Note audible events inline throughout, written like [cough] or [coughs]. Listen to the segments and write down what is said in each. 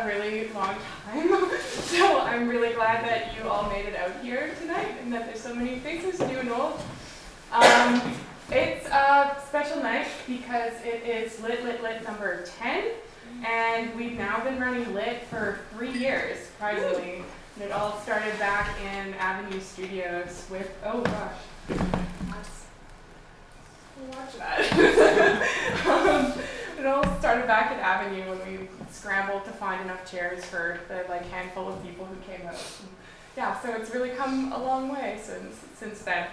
a really long time, [laughs] so I'm really glad that you all made it out here tonight and that there's so many faces, new and old. Um, it's a special night because it is Lit Lit Lit number 10, and we've now been running Lit for three years, surprisingly. And it all started back in Avenue Studios with, oh gosh, watch that. [laughs] all started back at Avenue when we scrambled to find enough chairs for the like handful of people who came out. Yeah, so it's really come a long way since since then.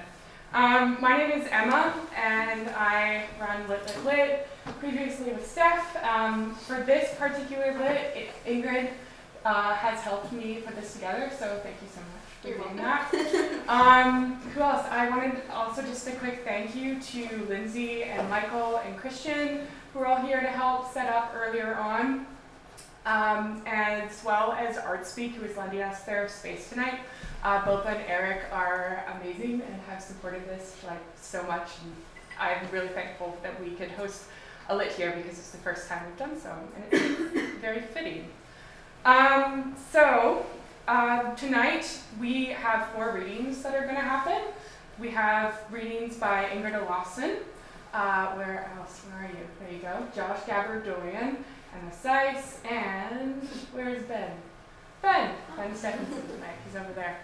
Um, my name is Emma, and I run Lit Lit Lit. Previously with Steph. Um, for this particular lit, it, Ingrid uh, has helped me put this together, so thank you so much Um, who else? I wanted also just a quick thank you to Lyndsay and Michael and Christian, who are all here to help set up earlier on, um, as well as ArtSpeak, who is lending us their space tonight. Uh, and Eric are amazing and have supported this like so much. And I'm really thankful that we could host a lit here because it's the first time we've done so, and it's [coughs] very fitting. Um, so uh, tonight we have four readings that are going to happen. We have readings by Ingrid Olauson. Uh, where else? Where are you? There you go. Josh Gabert-Doyon, Emma Sise, and where's Ben? Ben. Ben Stephenson tonight. He's over there.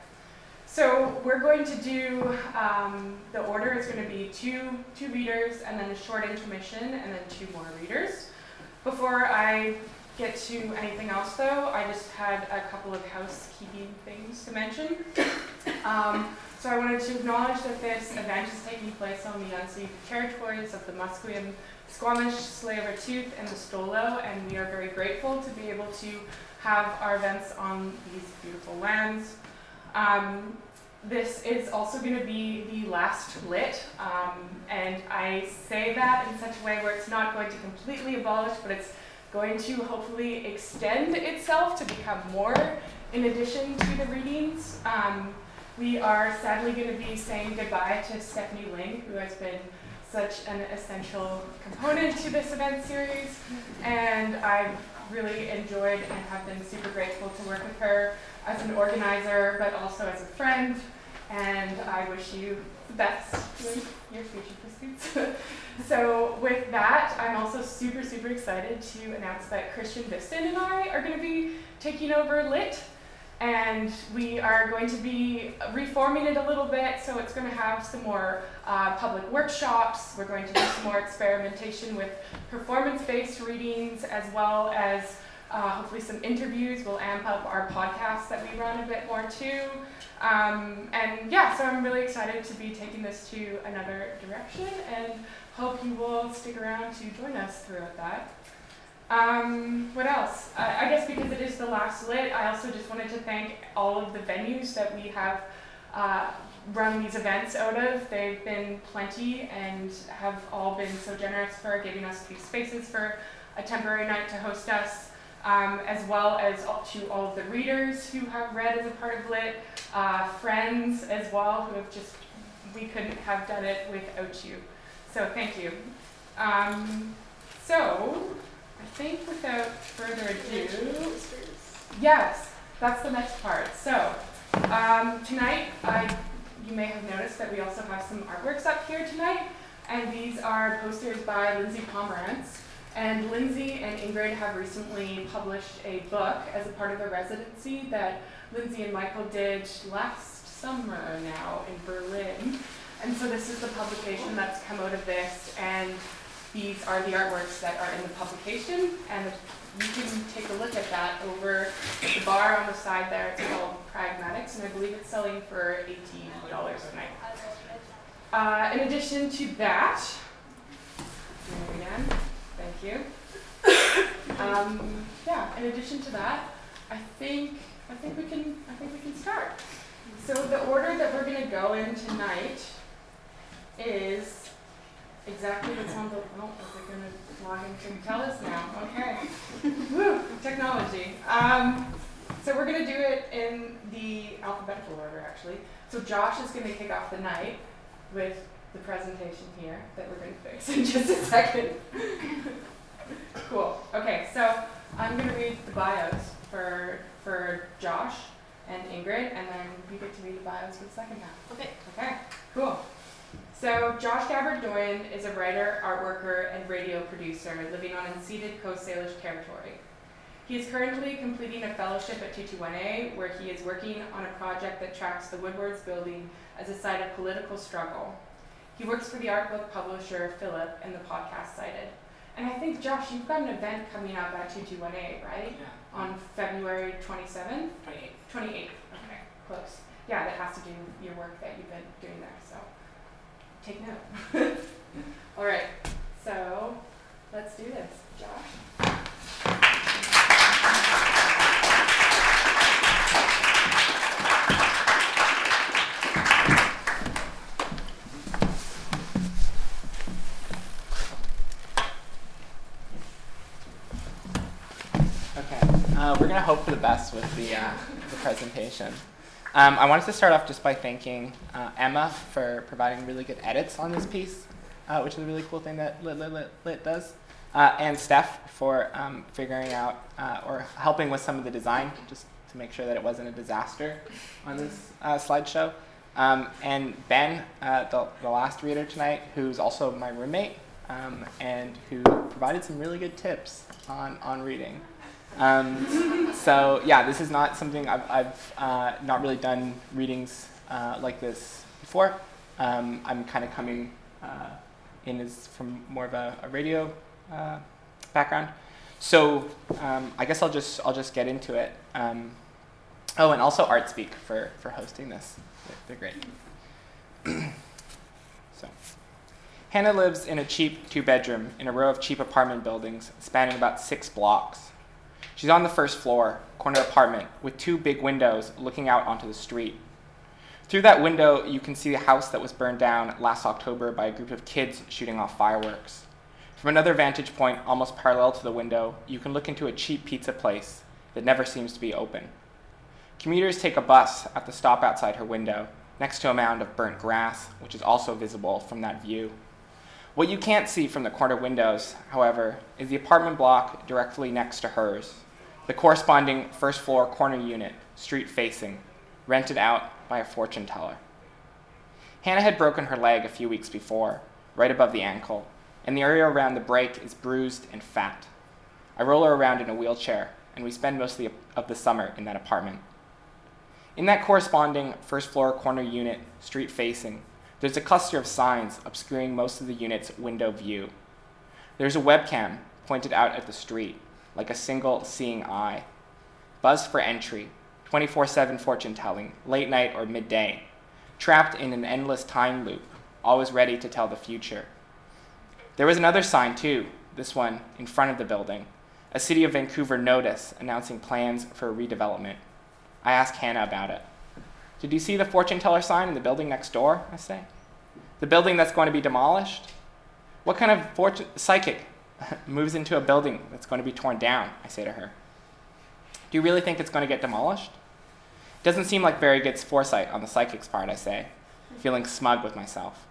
So we're going to do um, the order is going to be two two readers and then a short intermission and then two more readers. Before I get to anything else though, I just had a couple of housekeeping things to mention. Um, so I wanted to acknowledge that this event is taking place on the unceded territories of the Musqueam, Squamish, Tsleil-Waututh, and the Stolo, and we are very grateful to be able to have our events on these beautiful lands. Um, this is also going to be the last lit, um, and I say that in such a way where it's not going to completely abolish, but it's going to hopefully extend itself to become more in addition to the readings. Um, we are sadly going to be saying goodbye to Stephanie Ling, who has been such an essential component to this event series, and I've really enjoyed and have been super grateful to work with her as an organizer, but also as a friend. And I wish you the best with your future pursuits. [laughs] so, with that, I'm also super, super excited to announce that Christian Viston and I are going to be taking over Lit. And we are going to be reforming it a little bit, so it's going to have some more uh, public workshops. We're going to do some more experimentation with performance based readings as well as uh, hopefully some interviews. We'll amp up our podcast that we run a bit more too. Um, and yeah, so I'm really excited to be taking this to another direction and hope you will stick around to join us throughout that. Um, what else? I, I guess because it is the last lit, I also just wanted to thank all of the venues that we have uh, run these events out of. They've been plenty and have all been so generous for giving us these spaces for a temporary night to host us, um, as well as all, to all of the readers who have read as a part of Lit, uh, friends as well who have just, we couldn't have done it without you. So thank you. Um, so, I think without further ado, yes, that's the next part. So, um, tonight, I, you may have noticed that we also have some artworks up here tonight, and these are posters by Lyndsay Pomerantz. And Lyndsay and Ingrid have recently published a book as a part of a residency that Lyndsay and Michael did last summer now in Berlin. And so this is the publication that's come out of this, and these are the artworks that are in the publication, and you can take a look at that over the bar on the side there. It's called Pragmatics, and I believe it's selling for $18 tonight. Uh, in addition to that, again, thank you. Um, yeah, in addition to that, I think I think we can I think we can start. So the order that we're going to go in tonight is exactly what's on the. Oh, is it going to log in to tell us now? Okay. Woo, technology. Um, so we're going to do it in the alphabetical order, actually. So Josh is going to kick off the night with the presentation here that we're going to fix in [laughs] just a second. cool. Okay, so I'm going to read the bios for for Josh and Ingrid, and then you get to read the bios for the second half. Okay. Okay, cool. So Josh Gabert-Doyon is a writer, art worker, and radio producer living on unceded Coast Salish territory. He is currently completing a fellowship at 221A, where he is working on a project that tracks the Woodwards building as a site of political struggle. He works for the art book publisher Fillip and the podcast Cited. And I think, Josh, you've got an event coming up at 221A, right? Yeah. On February 27th? 28. 28th. Okay, close. Yeah, that has to do with your work that you've been doing there, so take note. [laughs] All right, so let's do this. Josh? Okay, uh, we're gonna hope for the best with the, uh, the presentation. Um, I wanted to start off just by thanking uh, Emma for providing really good edits on this piece, uh, which is a really cool thing that Lit Lit Lit, Lit does, uh, and Steph for um, figuring out uh, or helping with some of the design, just to make sure that it wasn't a disaster on this uh, slideshow. Um, and Ben, uh, the, the last reader tonight, who's also my roommate, um, and who provided some really good tips on, on reading. Um, so yeah, this is not something I've, I've uh, not really done readings uh, like this before. Um, I'm kind of coming uh, in as from more of a, a radio uh, background. So um, I guess I'll just I'll just get into it. Um, oh, and also ArtSpeak for for hosting this. They're, they're great. [clears throat] so. Hannah lives in a cheap two bedroom in a row of cheap apartment buildings spanning about six blocks. She's on the first floor, corner apartment, with two big windows looking out onto the street. Through that window, you can see the house that was burned down last October by a group of kids shooting off fireworks. From another vantage point, almost parallel to the window, you can look into a cheap pizza place that never seems to be open. Commuters take a bus at the stop outside her window, next to a mound of burnt grass, which is also visible from that view. What you can't see from the corner windows, however, is the apartment block directly next to hers, the corresponding first floor corner unit, street facing, rented out by a fortune teller. Hannah had broken her leg a few weeks before, right above the ankle, and the area around the break is bruised and fat. I roll her around in a wheelchair, and we spend most of the, summer in that apartment. In that corresponding first floor corner unit, street facing, there's a cluster of signs obscuring most of the unit's window view. There's a webcam pointed out at the street, like a single seeing eye. Buzz for entry, 24 7 fortune telling, late night or midday, trapped in an endless time loop, always ready to tell the future. There was another sign, too, this one in front of the building, a City of Vancouver notice announcing plans for redevelopment. I asked Hannah about it. Did you see the fortune teller sign in the building next door? I say. The building that's going to be demolished? What kind of fortune psychic [laughs] moves into a building that's going to be torn down? I say to her. Do you really think it's going to get demolished? Doesn't seem like very good foresight on the psychic's part, I say, feeling smug with myself.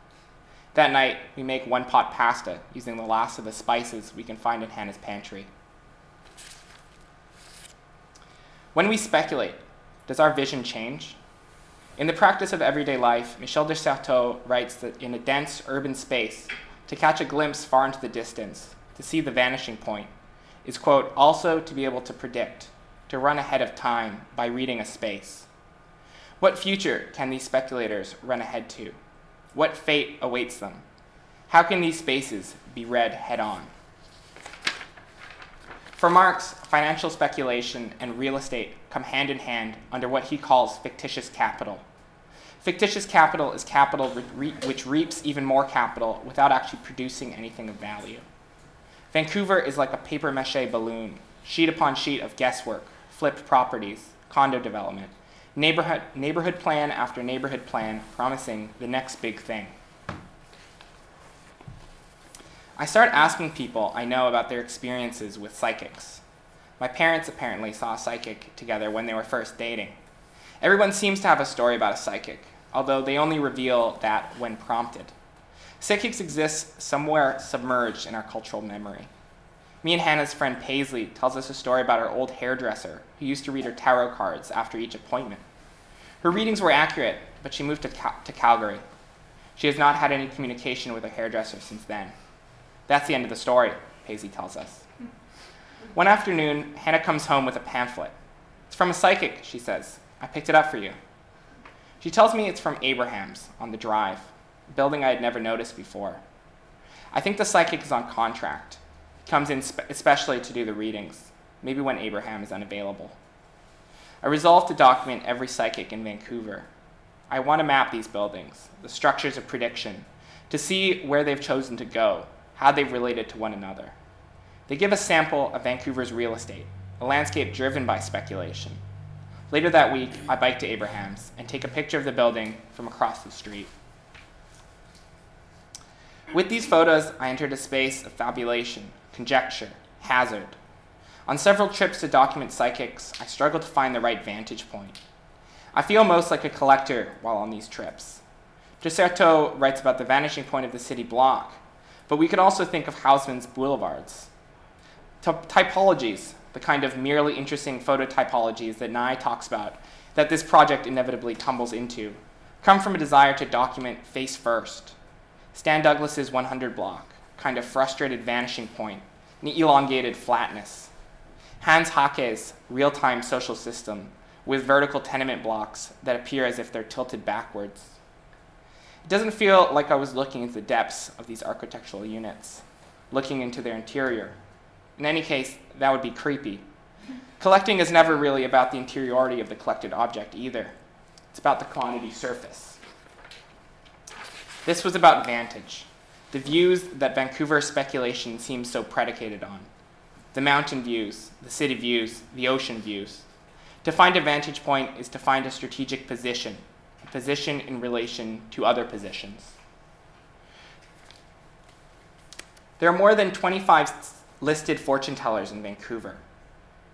That night, we make one pot pasta using the last of the spices we can find in Hannah's pantry. When we speculate, does our vision change? In the practice of everyday life, Michel de Certeau writes that in a dense urban space, to catch a glimpse far into the distance, to see the vanishing point, is, quote, also to be able to predict, to run ahead of time by reading a space. What future can these speculators run ahead to? What fate awaits them? How can these spaces be read head on? For Marx, financial speculation and real estate come hand in hand under what he calls fictitious capital. Fictitious capital is capital re- which reaps even more capital without actually producing anything of value. Vancouver is like a paper mache balloon, sheet upon sheet of guesswork, flipped properties, condo development, neighborhood, neighborhood plan after neighborhood plan promising the next big thing. I start asking people I know about their experiences with psychics. My parents apparently saw a psychic together when they were first dating. Everyone seems to have a story about a psychic, although they only reveal that when prompted. Psychics exist somewhere submerged in our cultural memory. Me and Hannah's friend Paisley tells us a story about her old hairdresser who used to read her tarot cards after each appointment. Her readings were accurate, but she moved to, Cal- to Calgary. She has not had any communication with her hairdresser since then. That's the end of the story, Paisley tells us. One afternoon, Hannah comes home with a pamphlet. It's from a psychic, she says. I picked it up for you. She tells me it's from Abraham's on the drive, building I had never noticed before. I think the psychic is on contract. Comes in spe- especially to do the readings, maybe when Abraham is unavailable. I resolve to document every psychic in Vancouver. I want to map these buildings, the structures of prediction, to see where they've chosen to go, how they've related to one another. They give a sample of Vancouver's real estate, a landscape driven by speculation. Later that week, I bike to Abraham's and take a picture of the building from across the street. With these photos, I entered a space of fabulation, conjecture, hazard. On several trips to document psychics, I struggled to find the right vantage point. I feel most like a collector while on these trips. De Certeau writes about the vanishing point of the city block, but we could also think of Haussmann's boulevards. Typologies, the kind of merely interesting phototypologies that Nye talks about, that this project inevitably tumbles into, come from a desire to document face first. Stan Douglas's 100 block, kind of frustrated vanishing point, an elongated flatness. Hans Haacke's real time social system, with vertical tenement blocks that appear as if they're tilted backwards. It doesn't feel like I was looking into the depths of these architectural units, looking into their interior. In any case, that would be creepy. Collecting is never really about the interiority of the collected object either. It's about the quantity surface. This was about vantage, the views that Vancouver speculation seems so predicated on the mountain views, the city views, the ocean views. To find a vantage point is to find a strategic position, a position in relation to other positions. There are more than 25 listed fortune tellers in Vancouver.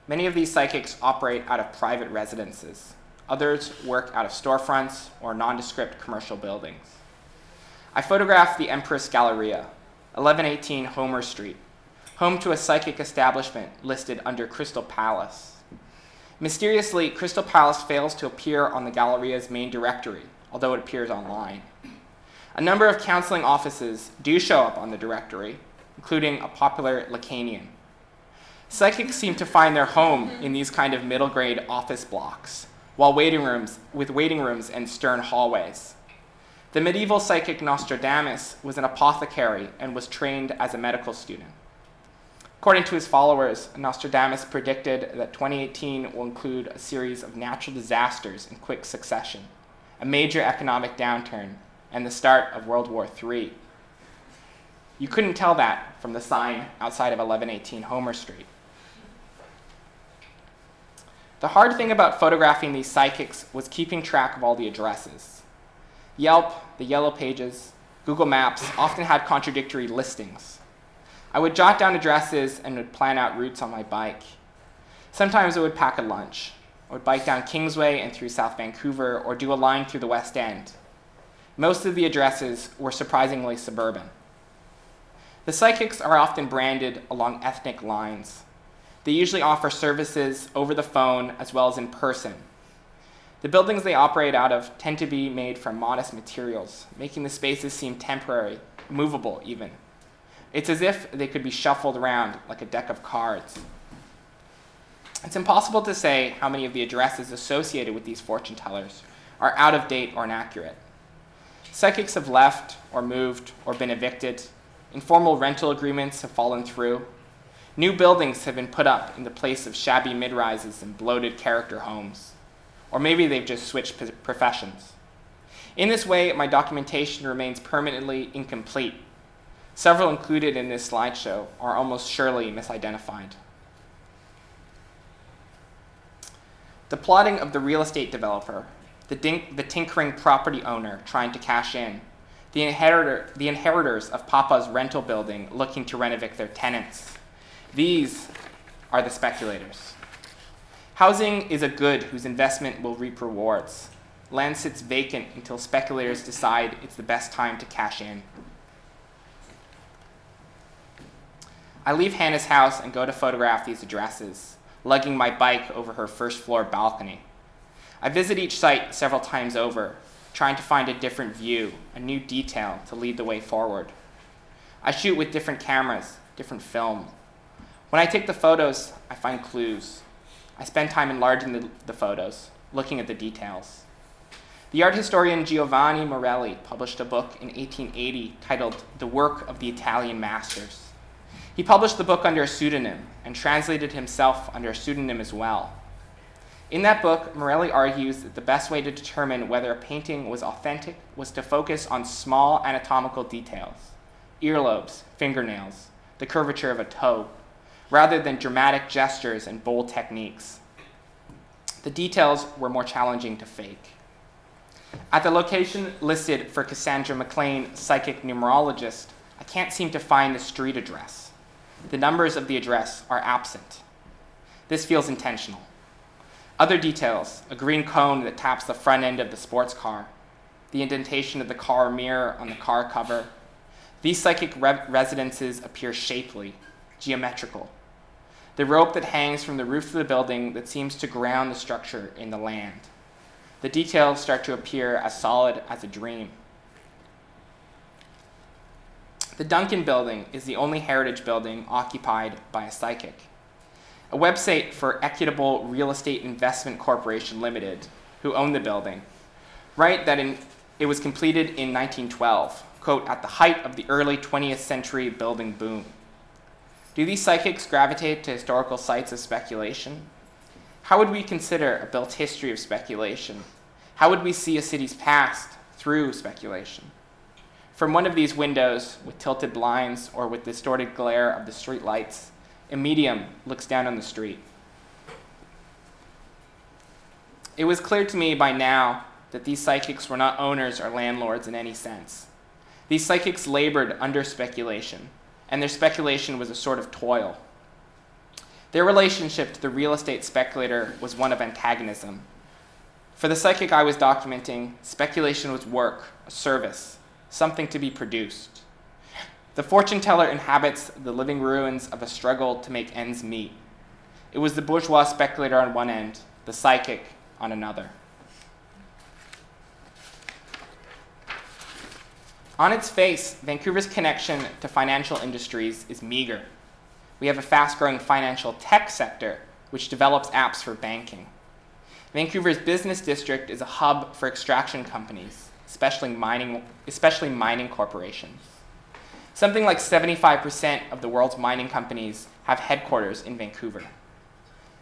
Many of these psychics operate out of private residences. Others work out of storefronts or nondescript commercial buildings. I photographed the Empress Galleria, 1118 Homer Street, home to a psychic establishment listed under Crystal Palace. Mysteriously, Crystal Palace fails to appear on the Galleria's main directory, although it appears online. A number of counseling offices do show up on the directory, including a popular Lacanian. Psychics seem to find their home in these kind of middle grade office blocks, while waiting rooms with waiting rooms and stern hallways. The medieval psychic Nostradamus was an apothecary and was trained as a medical student. According to his followers, Nostradamus predicted that 2018 will include a series of natural disasters in quick succession, a major economic downturn, and the start of World War III. You couldn't tell that from the sign outside of 1118 Homer Street. The hard thing about photographing these psychics was keeping track of all the addresses. Yelp, the Yellow Pages, Google Maps often had contradictory listings. I would jot down addresses and would plan out routes on my bike. Sometimes I would pack a lunch. I would bike down Kingsway and through South Vancouver or do a line through the West End. Most of the addresses were surprisingly suburban. The psychics are often branded along ethnic lines. They usually offer services over the phone as well as in person. The buildings they operate out of tend to be made from modest materials, making the spaces seem temporary, movable even. It's as if they could be shuffled around like a deck of cards. It's impossible to say how many of the addresses associated with these fortune tellers are out of date or inaccurate. Psychics have left or moved or been evicted. Informal rental agreements have fallen through. New buildings have been put up in the place of shabby mid rises and bloated character homes. Or maybe they've just switched professions. In this way, my documentation remains permanently incomplete. Several included in this slideshow are almost surely misidentified. The plotting of the real estate developer, the, the tinkering property owner trying to cash in, the, inheritor, the inheritors of Papa's rental building looking to renovate their tenants. These are the speculators. Housing is a good whose investment will reap rewards. Land sits vacant until speculators decide it's the best time to cash in. I leave Hannah's house and go to photograph these addresses, lugging my bike over her first floor balcony. I visit each site several times over, trying to find a different view, a new detail to lead the way forward. I shoot with different cameras, different film. When I take the photos, I find clues. I spend time enlarging the, the photos, looking at the details. The art historian Giovanni Morelli published a book in 1880 titled The Work of the Italian Masters. He published the book under a pseudonym and translated himself under a pseudonym as well. In that book, Morelli argues that the best way to determine whether a painting was authentic was to focus on small anatomical details earlobes, fingernails, the curvature of a toe, rather than dramatic gestures and bold techniques. The details were more challenging to fake. At the location listed for Cassandra McLean, psychic numerologist, I can't seem to find the street address. The numbers of the address are absent. This feels intentional. Other details a green cone that taps the front end of the sports car, the indentation of the car mirror on the car cover. These psychic re- residences appear shapely, geometrical. The rope that hangs from the roof of the building that seems to ground the structure in the land. The details start to appear as solid as a dream. The Duncan Building is the only heritage building occupied by a psychic. A website for Equitable Real Estate Investment Corporation Limited, who owned the building, write that in, it was completed in 1912, quote, at the height of the early 20th century building boom. Do these psychics gravitate to historical sites of speculation? How would we consider a built history of speculation? How would we see a city's past through speculation? From one of these windows, with tilted blinds or with distorted glare of the street lights, a medium looks down on the street. It was clear to me by now that these psychics were not owners or landlords in any sense. These psychics labored under speculation, and their speculation was a sort of toil. Their relationship to the real estate speculator was one of antagonism. For the psychic I was documenting, speculation was work, a service, something to be produced. The fortune teller inhabits the living ruins of a struggle to make ends meet. It was the bourgeois speculator on one end, the psychic on another. On its face, Vancouver's connection to financial industries is meager. We have a fast growing financial tech sector which develops apps for banking. Vancouver's business district is a hub for extraction companies especially mining, especially mining corporations. Something like 75% of the world's mining companies have headquarters in Vancouver.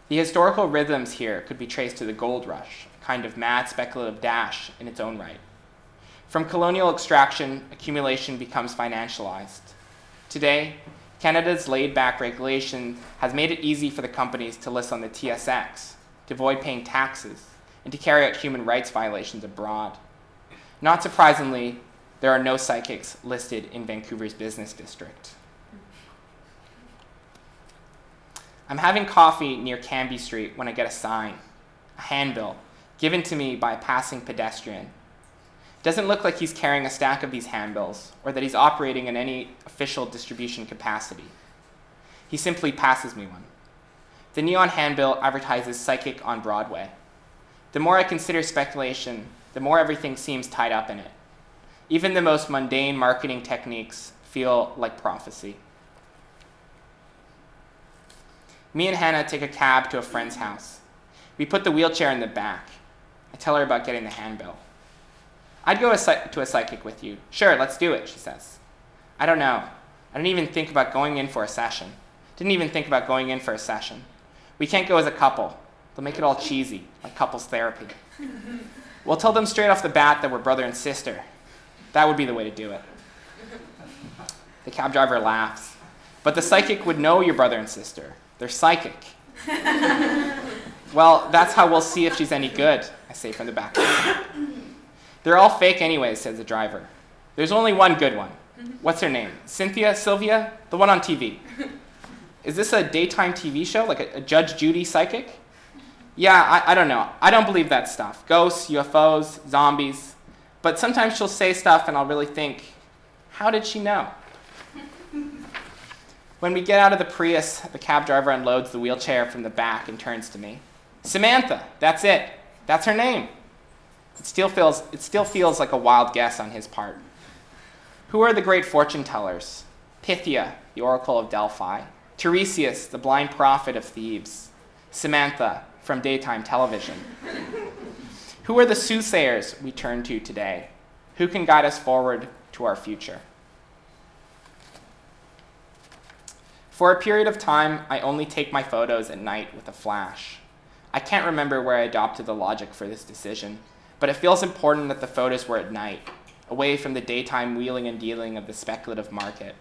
The historical rhythms here could be traced to the gold rush, a kind of mad speculative dash in its own right. From colonial extraction, accumulation becomes financialized. Today, Canada's laid back regulation has made it easy for the companies to list on the TSX, to avoid paying taxes, and to carry out human rights violations abroad. Not surprisingly, there are no psychics listed in Vancouver's business district. I'm having coffee near Cambie Street when I get a sign, a handbill, given to me by a passing pedestrian. Doesn't look like he's carrying a stack of these handbills or that he's operating in any official distribution capacity. He simply passes me one. The neon handbill advertises Psychic on Broadway. The more I consider speculation, the more everything seems tied up in it. Even the most mundane marketing techniques feel like prophecy. Me and Hannah take a cab to a friend's house. We put the wheelchair in the back. I tell her about getting the handbill. I'd go to a psychic with you. Sure, let's do it, she says. I don't know. I didn't even think about going in for a session. Didn't even think about going in for a session. We can't go as a couple. They'll make it all cheesy, like couples therapy. [laughs] We'll tell them straight off the bat that we're brother and sister. That would be the way to do it. The cab driver laughs. But the psychic would know your brother and sister. They're psychic. [laughs] well, that's how we'll see if she's any good, I say from the back. [laughs] They're all fake, anyway, says the driver. There's only one good one. Mm-hmm. What's her name? Cynthia? Sylvia? The one on TV. [laughs] Is this a daytime TV show, like a, a Judge Judy psychic? yeah, I, I don't know. I don't believe that stuff. Ghosts, UFOs, zombies. But sometimes she'll say stuff and I'll really think, how did she know? [laughs] When we get out of the Prius, the cab driver unloads the wheelchair from the back and turns to me. Samantha, that's it. That's her name. It still feels, it still feels like a wild guess on his part. Who are the great fortune tellers? Pythia, the oracle of Delphi. Tiresias, the blind prophet of Thebes. Samantha, from daytime television. Who are the soothsayers we turn to today? Who can guide us forward to our future? For a period of time, I only take my photos at night with a flash. I can't remember where I adopted the logic for this decision, but it feels important that the photos were at night, away from the daytime wheeling and dealing of the speculative market.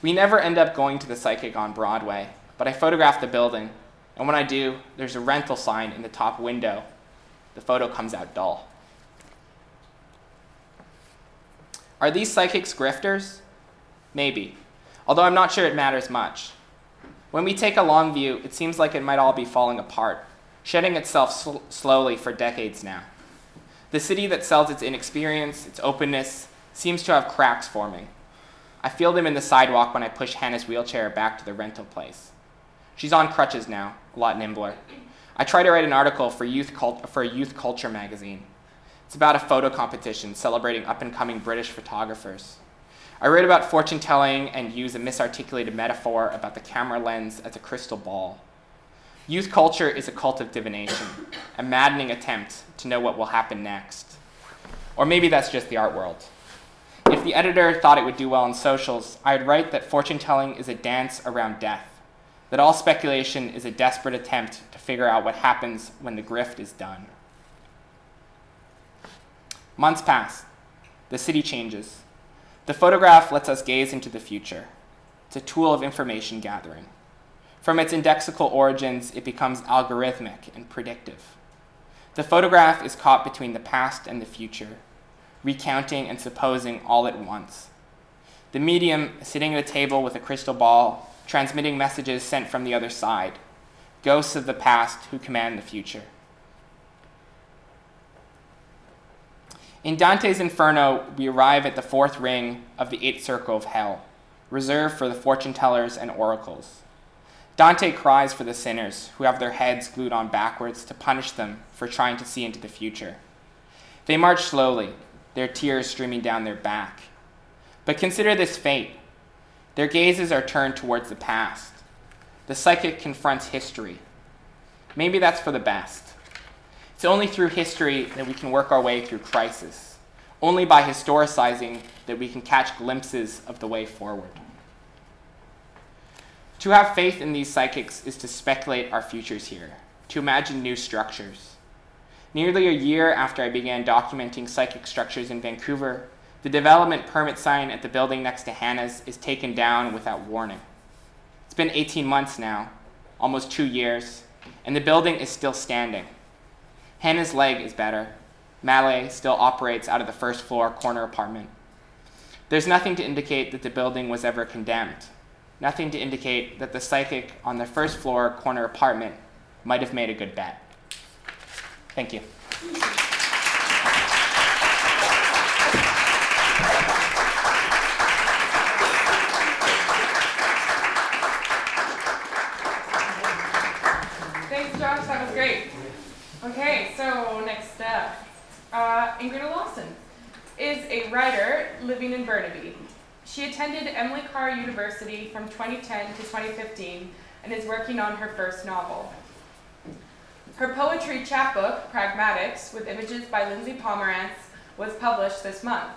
We never end up going to the psychic on Broadway, but I photograph the building, and when I do, there's a rental sign in the top window. The photo comes out dull. Are these psychics grifters? Maybe although I'm not sure it matters much. When we take a long view, it seems like it might all be falling apart, shedding itself sl- slowly for decades now. The city that sells its inexperience, its openness, seems to have cracks forming. I feel them in the sidewalk when I push Hannah's wheelchair back to the rental place. She's on crutches now, a lot nimbler. I try to write an article for, youth cult- for a youth culture magazine. It's about a photo competition celebrating up and coming British photographers. I write about fortune telling and use a misarticulated metaphor about the camera lens as a crystal ball. Youth culture is a cult of divination, a maddening attempt to know what will happen next. Or maybe that's just the art world. If the editor thought it would do well in socials, I would write that fortune telling is a dance around death, that all speculation is a desperate attempt to figure out what happens when the grift is done. Months pass. The city changes. The photograph lets us gaze into the future. It's a tool of information gathering. From its indexical origins, it becomes algorithmic and predictive. The photograph is caught between the past and the future, recounting and supposing all at once. The medium, sitting at a table with a crystal ball, transmitting messages sent from the other side, ghosts of the past who command the future. In Dante's Inferno, we arrive at the fourth ring of the eighth circle of hell, reserved for the fortune tellers and oracles. Dante cries for the sinners who have their heads glued on backwards to punish them for trying to see into the future. They march slowly, their tears streaming down their back. But consider this fate their gazes are turned towards the past. The psychic confronts history. Maybe that's for the best. It's only through history that we can work our way through crisis. Only by historicizing that we can catch glimpses of the way forward. To have faith in these psychics is to speculate our futures here, to imagine new structures. Nearly a year after I began documenting psychic structures in Vancouver, the development permit sign at the building next to Hannah's is taken down without warning. It's been 18 months now, almost two years, and the building is still standing. Hannah's leg is better. Malay still operates out of the first floor corner apartment. There's nothing to indicate that the building was ever condemned. Nothing to indicate that the psychic on the first floor corner apartment might have made a good bet. Thank you. Thanks, Josh. That was great. Okay, so next up, uh, Ingrid Olauson is a writer living in Burnaby. She attended Emily Carr University from 2010 to 2015 and is working on her first novel. Her poetry chapbook, Pragmatics, with images by Lyndsay Pomerantz, was published this month.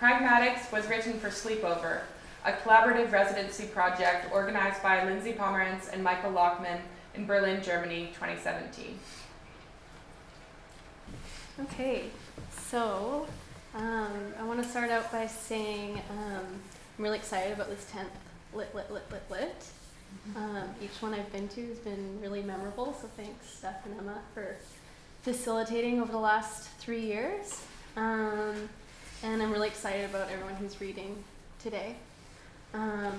Pragmatics was written for Sleepover, a collaborative residency project organized by Lyndsay Pomerantz and Michael Lachmann in Berlin, Germany, 2017. Okay, so um, I want to start out by saying um, I'm really excited about this 10th Lit Lit Lit Lit Lit. Um, each one I've been to has been really memorable, so thanks, Steph and Emma, for facilitating over the last three years. Um, and I'm really excited about everyone who's reading today. Um,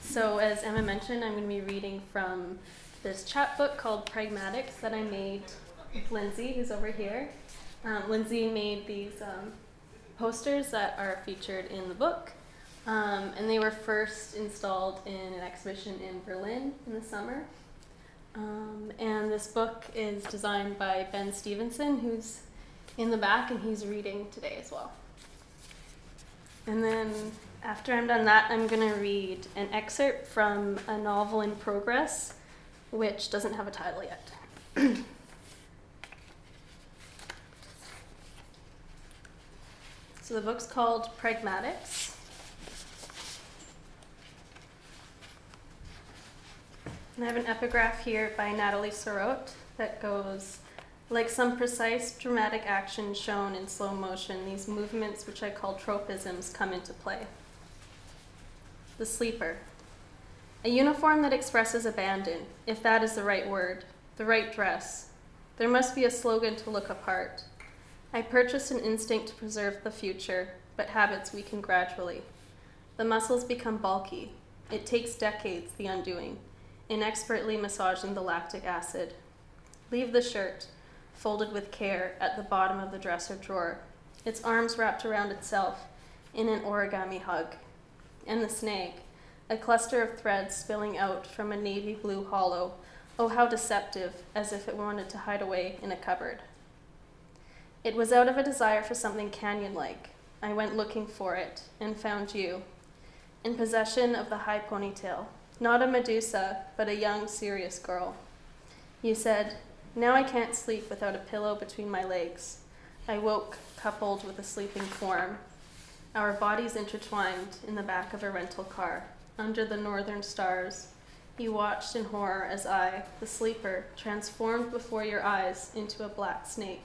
so, as Emma mentioned, I'm going to be reading from this chapbook called Pragmatics that I made with Lyndsay, who's over here. Um, Lyndsay made these um, posters that are featured in the book. Um, and they were first installed in an exhibition in Berlin in the summer. Um, and this book is designed by Ben Stephenson, who's in the back, and he's reading today as well. And then after I'm done that, I'm going to read an excerpt from a novel in progress, which doesn't have a title yet. [clears throat] so the book's called Pragmatics. I have an epigraph here by Nathalie Sarraute that goes like some precise dramatic action shown in slow motion, these movements, which I call tropisms, come into play. The sleeper. A uniform that expresses abandon, if that is the right word, the right dress. There must be a slogan to look apart. I purchased an instinct to preserve the future, but habits weaken gradually. The muscles become bulky. It takes decades, the undoing, inexpertly massaging the lactic acid. Leave the shirt folded with care at the bottom of the dresser drawer, its arms wrapped around itself in an origami hug. And the snake, a cluster of threads spilling out from a navy blue hollow. Oh, how deceptive, as if it wanted to hide away in a cupboard. It was out of a desire for something canyon like. I went looking for it and found you, in possession of the high ponytail. Not a Medusa, but a young, serious girl. You said, now I can't sleep without a pillow between my legs. I woke, coupled with a sleeping form. Our bodies intertwined in the back of a rental car, under the northern stars. You watched in horror as I, the sleeper, transformed before your eyes into a black snake.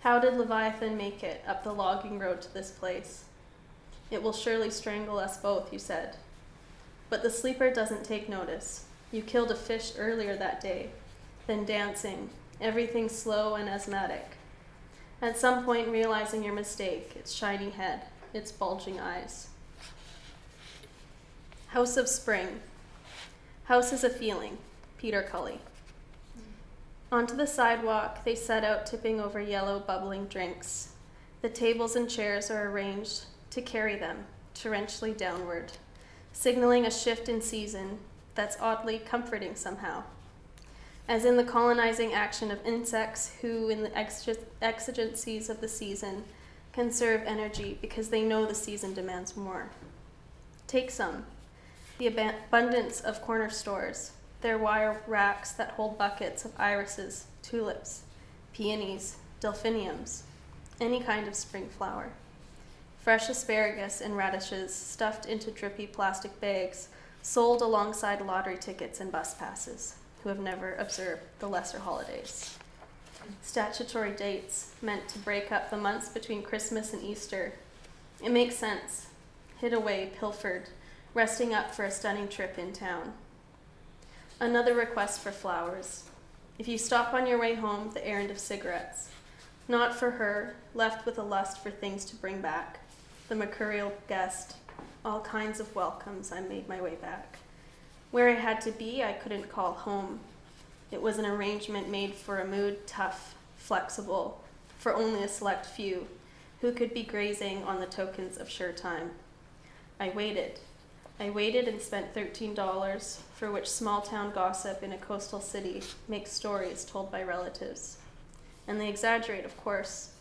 How did Leviathan make it up the logging road to this place? It will surely strangle us both, you said. But the sleeper doesn't take notice. You killed a fish earlier that day, then dancing, everything slow and asthmatic. At some point, realizing your mistake, its shiny head, its bulging eyes. House of Spring. House is a feeling. Peter Cully. Onto the sidewalk, they set out tipping over yellow, bubbling drinks. The tables and chairs are arranged to carry them torrentially downward, signaling a shift in season that's oddly comforting somehow as in the colonizing action of insects who, in the exigencies of the season, conserve energy because they know the season demands more. Take some. The abundance of corner stores, their wire racks that hold buckets of irises, tulips, peonies, delphiniums, any kind of spring flower. Fresh asparagus and radishes stuffed into drippy plastic bags, sold alongside lottery tickets and bus passes who have never observed the lesser holidays. Statutory dates meant to break up the months between Christmas and Easter. It makes sense. Hid away, pilfered, resting up for a stunning trip in town. Another request for flowers. If you stop on your way home, the errand of cigarettes. Not for her, left with a lust for things to bring back. The mercurial guest, all kinds of welcomes, I made my way back. Where I had to be, I couldn't call home. It was an arrangement made for a mood tough, flexible, for only a select few who could be grazing on the tokens of sure time. I waited. I waited and spent $13 for which small town gossip in a coastal city makes stories told by relatives. And they exaggerate, of course.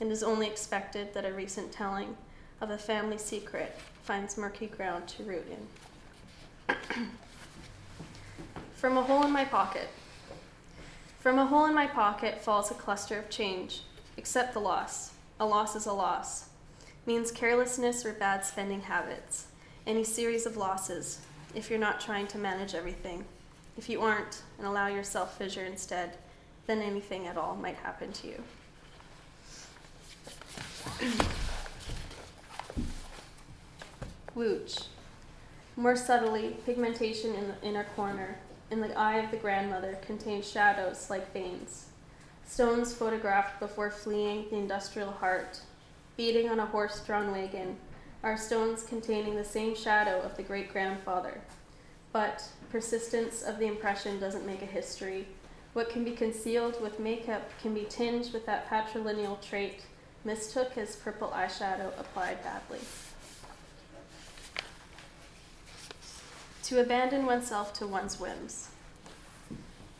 It is only expected that a recent telling of a family secret finds murky ground to root in. From a hole in my pocket. From a hole in my pocket falls a cluster of change. Accept the loss. A loss is a loss. Means carelessness or bad spending habits. Any series of losses, if you're not trying to manage everything. If you aren't and allow yourself fissure instead, then anything at all might happen to you. [clears throat] Wooch. More subtly, pigmentation in the inner corner, in the eye of the grandmother contained shadows like veins. Stones photographed before fleeing the industrial heart, beating on a horse drawn wagon, are stones containing the same shadow of the great grandfather. But persistence of the impression doesn't make a history. What can be concealed with makeup can be tinged with that patrilineal trait mistook as purple eyeshadow applied badly. To abandon oneself to one's whims.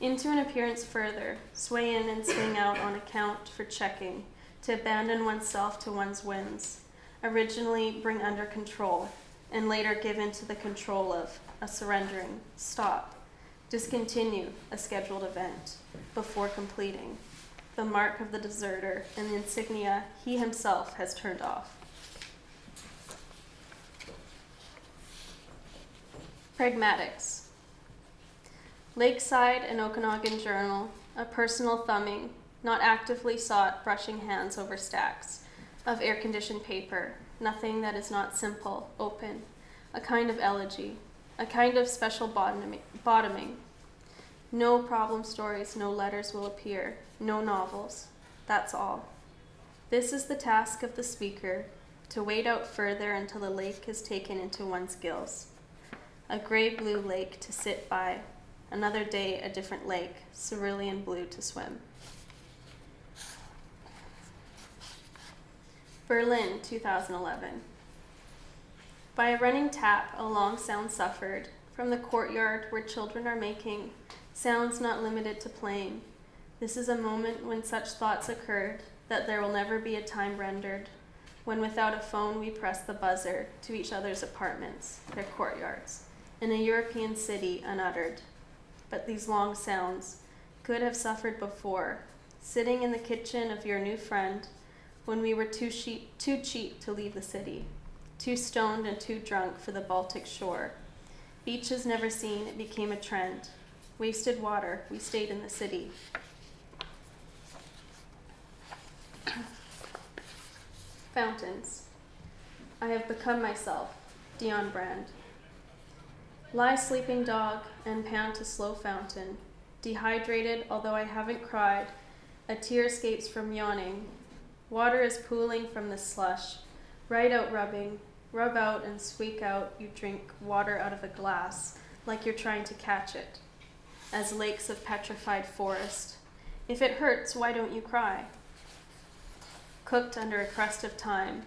Into an appearance further, sway in and swing out on account for checking, to abandon oneself to one's whims, originally bring under control, and later give into the control of, a surrendering, stop, discontinue a scheduled event before completing, the mark of the deserter and the insignia he himself has turned off. Pragmatics. Lakeside and Okanagan Journal, a personal thumbing, not actively sought brushing hands over stacks of air conditioned paper, nothing that is not simple, open, a kind of elegy, a kind of special bottoming. No problem stories, no letters will appear, no novels. That's all. This is the task of the speaker to wade out further until the lake is taken into one's gills a gray blue lake to sit by, another day a different lake, cerulean blue to swim. Berlin, 2011. By a running tap, a long sound suffered from the courtyard where children are making sounds not limited to playing. This is a moment when such thoughts occurred that there will never be a time rendered, when without a phone we press the buzzer to each other's apartments, their courtyards in a European city unuttered. But these long sounds could have suffered before, sitting in the kitchen of your new friend when we were too, sheep, too cheap to leave the city, too stoned and too drunk for the Baltic shore. Beaches never seen, it became a trend. Wasted water, we stayed in the city. [clears throat] Fountains. I have become myself, Dionne Brand. Lie sleeping dog and pant a slow fountain. Dehydrated, although I haven't cried, a tear escapes from yawning. Water is pooling from the slush. Right out rubbing, rub out and squeak out, you drink water out of a glass, like you're trying to catch it. As lakes of petrified forest. If it hurts, why don't you cry? Cooked under a crust of time,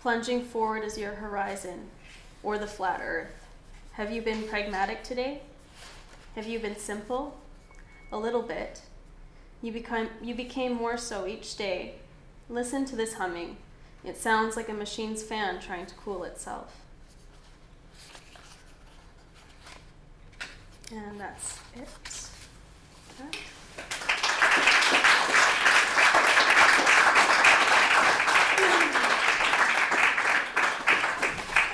plunging forward as your horizon, or the flat earth. Have you been pragmatic today? Have you been simple? A little bit. You, become, you became more so each day. Listen to this humming. It sounds like a machine's fan trying to cool itself. And that's it. Okay.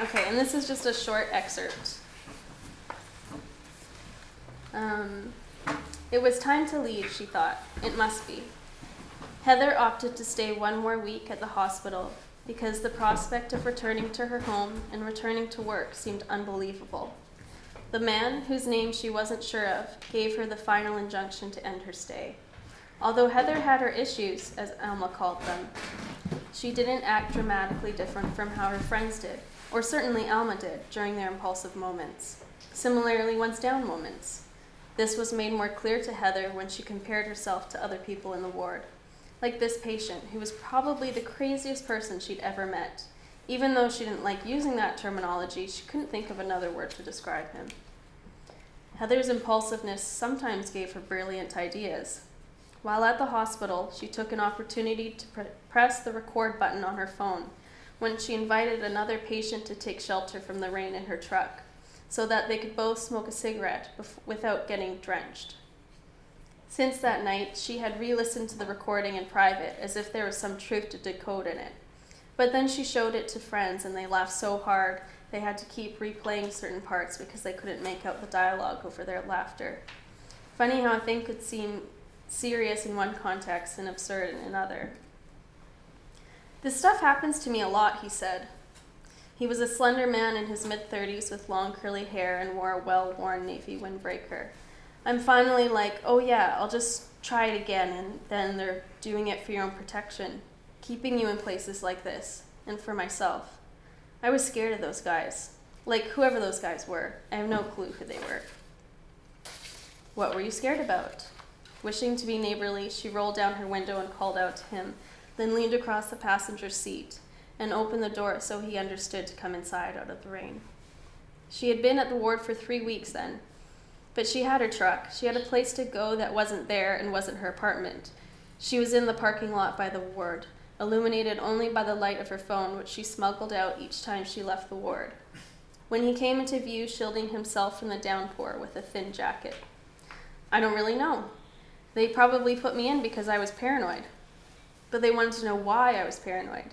Okay, and this is just a short excerpt. Um, it was time to leave, she thought. It must be. Heather opted to stay one more week at the hospital because the prospect of returning to her home and returning to work seemed unbelievable. The man, whose name she wasn't sure of, gave her the final injunction to end her stay. Although Heather had her issues, as Alma called them, she didn't act dramatically different from how her friends did, or certainly Alma did, during their impulsive moments. Similarly, one's down moments. This was made more clear to Heather when she compared herself to other people in the ward, like this patient, who was probably the craziest person she'd ever met. Even though she didn't like using that terminology, she couldn't think of another word to describe him. Heather's impulsiveness sometimes gave her brilliant ideas. While at the hospital, she took an opportunity to pr- press the record button on her phone when she invited another patient to take shelter from the rain in her truck so that they could both smoke a cigarette bef- without getting drenched. Since that night, she had re listened to the recording in private as if there was some truth to decode in it. But then she showed it to friends, and they laughed so hard they had to keep replaying certain parts because they couldn't make out the dialogue over their laughter. Funny how a thing could seem serious in one context and absurd in another. This stuff happens to me a lot, he said. He was a slender man in his mid 30s with long curly hair and wore a well worn navy windbreaker. I'm finally like, oh yeah, I'll just try it again, and then they're doing it for your own protection, keeping you in places like this, and for myself. I was scared of those guys. Like, whoever those guys were. I have no clue who they were. What were you scared about? Wishing to be neighborly, she rolled down her window and called out to him, then leaned across the passenger seat and opened the door so he understood to come inside out of the rain. She had been at the ward for three weeks then. But she had her truck. She had a place to go that wasn't there and wasn't her apartment. She was in the parking lot by the ward, illuminated only by the light of her phone, which she smuggled out each time she left the ward. When he came into view, shielding himself from the downpour with a thin jacket. I don't really know. They probably put me in because I was paranoid. But they wanted to know why I was paranoid.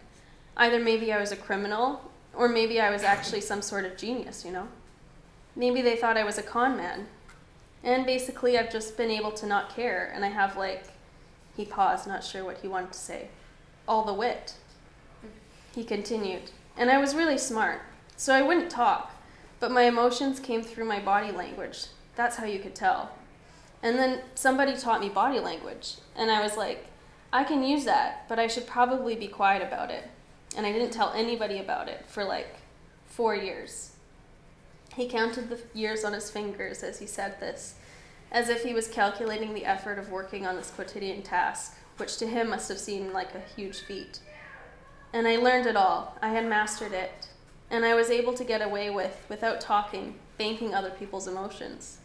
Either maybe I was a criminal, or maybe I was actually some sort of genius, you know? Maybe they thought I was a con man. And basically, I've just been able to not care, and I have, like, he paused, not sure what he wanted to say, all the wit. He continued, and I was really smart, so I wouldn't talk, but my emotions came through my body language. That's how you could tell. And then somebody taught me body language, and I was like, I can use that, but I should probably be quiet about it. And I didn't tell anybody about it for like four years. He counted the years on his fingers as he said this, as if he was calculating the effort of working on this quotidian task, which to him must have seemed like a huge feat. And I learned it all. I had mastered it. And I was able to get away with, without talking, banking other people's emotions.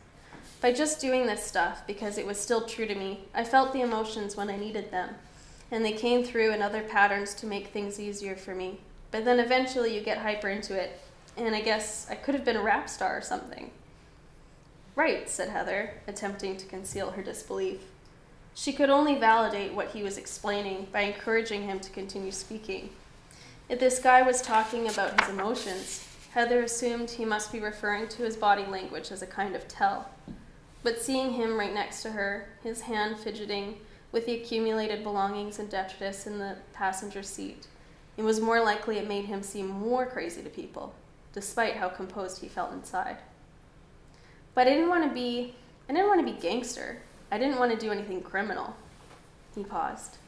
By just doing this stuff, because it was still true to me, I felt the emotions when I needed them. And they came through in other patterns to make things easier for me. But then eventually you get hyper into it, and I guess I could have been a rap star or something. Right, said Heather, attempting to conceal her disbelief. She could only validate what he was explaining by encouraging him to continue speaking. If this guy was talking about his emotions, Heather assumed he must be referring to his body language as a kind of tell. But seeing him right next to her, his hand fidgeting with the accumulated belongings and detritus in the passenger seat, it was more likely it made him seem more crazy to people, despite how composed he felt inside. But I didn't want to be I didn't want to be gangster. I didn't want to do anything criminal. He paused.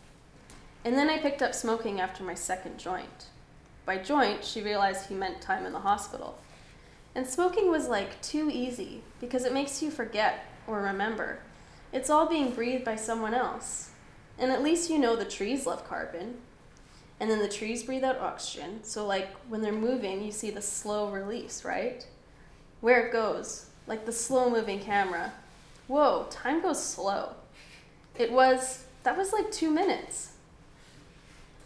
And then I picked up smoking after my second joint. By joint, she realized he meant time in the hospital. And smoking was like too easy because it makes you forget or remember. It's all being breathed by someone else. And at least you know the trees love carbon. And then the trees breathe out oxygen. So, like when they're moving, you see the slow release, right? Where it goes, like the slow moving camera. Whoa, time goes slow. It was, that was like two minutes.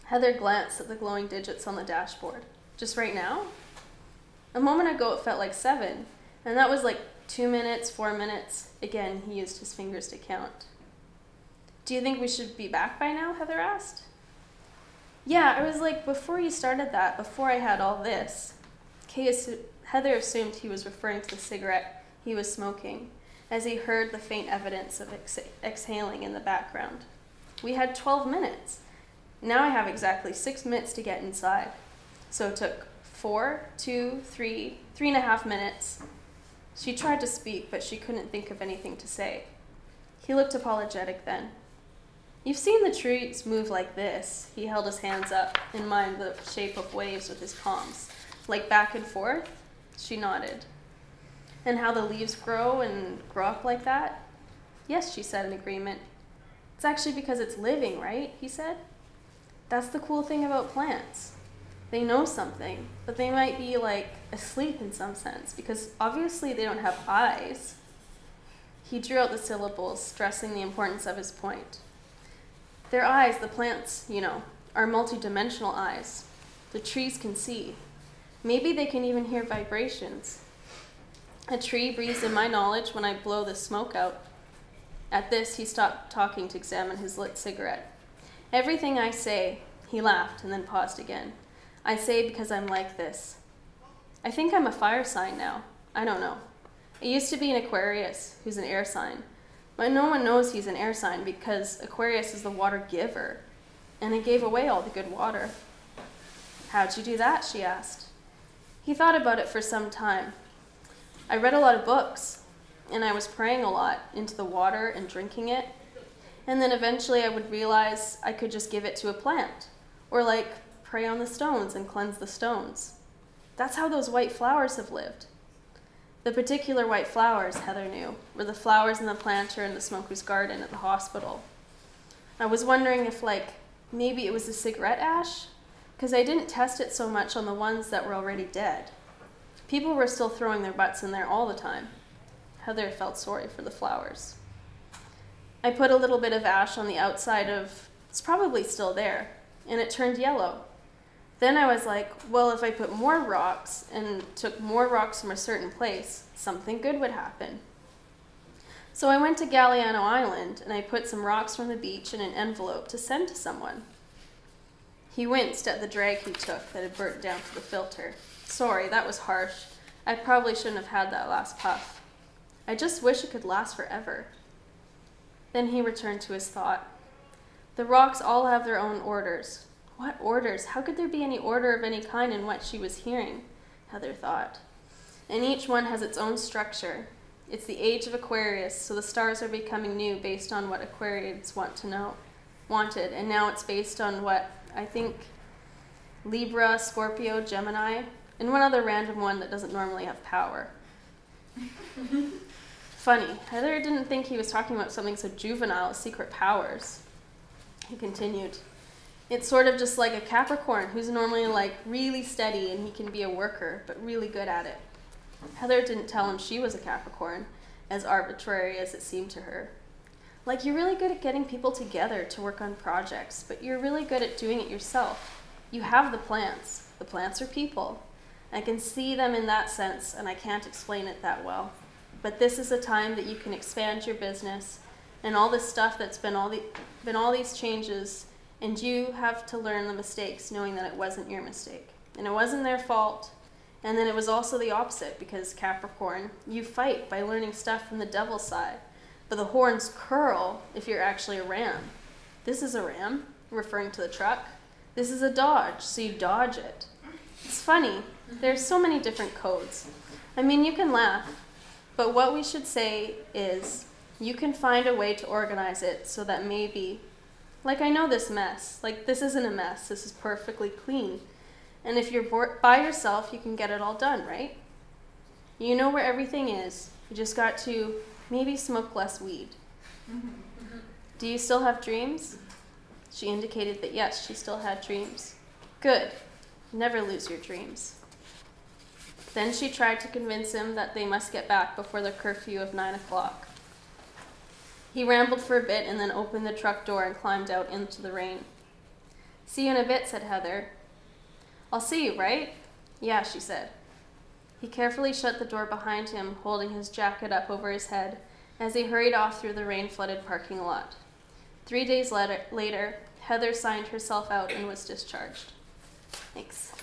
Heather glanced at the glowing digits on the dashboard. Just right now? A moment ago, it felt like seven, and that was like two minutes, four minutes. Again, he used his fingers to count. Do you think we should be back by now? Heather asked. Yeah, I was like, before you started that, before I had all this. Kay assu- Heather assumed he was referring to the cigarette he was smoking, as he heard the faint evidence of ex- exhaling in the background. We had 12 minutes. Now I have exactly six minutes to get inside. So it took four, two, three, three and a half minutes. She tried to speak, but she couldn't think of anything to say. He looked apologetic then. You've seen the trees move like this. He held his hands up, in mind the shape of waves with his palms, like back and forth. She nodded. And how the leaves grow and grow up like that? Yes, she said in agreement. It's actually because it's living, right? He said. That's the cool thing about plants. They know something, but they might be like asleep in some sense because obviously they don't have eyes. He drew out the syllables, stressing the importance of his point. Their eyes, the plants, you know, are multidimensional eyes. The trees can see. Maybe they can even hear vibrations. A tree breathes in my knowledge when I blow the smoke out. At this, he stopped talking to examine his lit cigarette. Everything I say, he laughed and then paused again. I say because I'm like this. I think I'm a fire sign now. I don't know. It used to be an Aquarius, who's an air sign. But no one knows he's an air sign because Aquarius is the water giver, and it gave away all the good water. How'd you do that? she asked. He thought about it for some time. I read a lot of books, and I was praying a lot into the water and drinking it. And then eventually I would realize I could just give it to a plant, or like pray on the stones and cleanse the stones. That's how those white flowers have lived. The particular white flowers, Heather knew, were the flowers in the planter in the smoker's garden at the hospital. I was wondering if, like, maybe it was the cigarette ash, because I didn't test it so much on the ones that were already dead. People were still throwing their butts in there all the time. Heather felt sorry for the flowers. I put a little bit of ash on the outside of, it's probably still there, and it turned yellow. Then I was like, well, if I put more rocks and took more rocks from a certain place, something good would happen. So I went to Galiano Island and I put some rocks from the beach in an envelope to send to someone. He winced at the drag he took that had burnt down to the filter. Sorry, that was harsh. I probably shouldn't have had that last puff. I just wish it could last forever. Then he returned to his thought. The rocks all have their own orders. What orders? How could there be any order of any kind in what she was hearing? Heather thought. And each one has its own structure, it's the age of Aquarius, so the stars are becoming new based on what Aquarians want to know, wanted, and now it's based on what I think Libra, Scorpio, Gemini, and one other random one that doesn't normally have power. [laughs] Funny, Heather didn't think he was talking about something so juvenile as secret powers. He continued. It's sort of just like a Capricorn who's normally like really steady and he can be a worker, but really good at it. Heather didn't tell him she was a Capricorn, as arbitrary as it seemed to her. Like, you're really good at getting people together to work on projects, but you're really good at doing it yourself. You have the plants. The plants are people. I can see them in that sense, and I can't explain it that well. But this is a time that you can expand your business and all this stuff that's been all, the, been all these changes, and you have to learn the mistakes knowing that it wasn't your mistake. And it wasn't their fault, and then it was also the opposite because Capricorn, you fight by learning stuff from the devil's side. But the horns curl if you're actually a ram. This is a ram, referring to the truck. This is a dodge, so you dodge it. It's funny. There's so many different codes. I mean, you can laugh, but what we should say is you can find a way to organize it so that maybe, like I know this mess, like this isn't a mess, this is perfectly clean. And if you're by yourself, you can get it all done, right? You know where everything is. You just got to maybe smoke less weed. Mm-hmm. Do you still have dreams? She indicated that yes, she still had dreams. Good. Never lose your dreams. Then she tried to convince him that they must get back before the curfew of nine o'clock. He rambled for a bit and then opened the truck door and climbed out into the rain. See you in a bit, said Heather, I'll see you, right? Yeah, she said. He carefully shut the door behind him, holding his jacket up over his head as he hurried off through the rain flooded parking lot. Three days later, later, Heather signed herself out and was discharged. Thanks.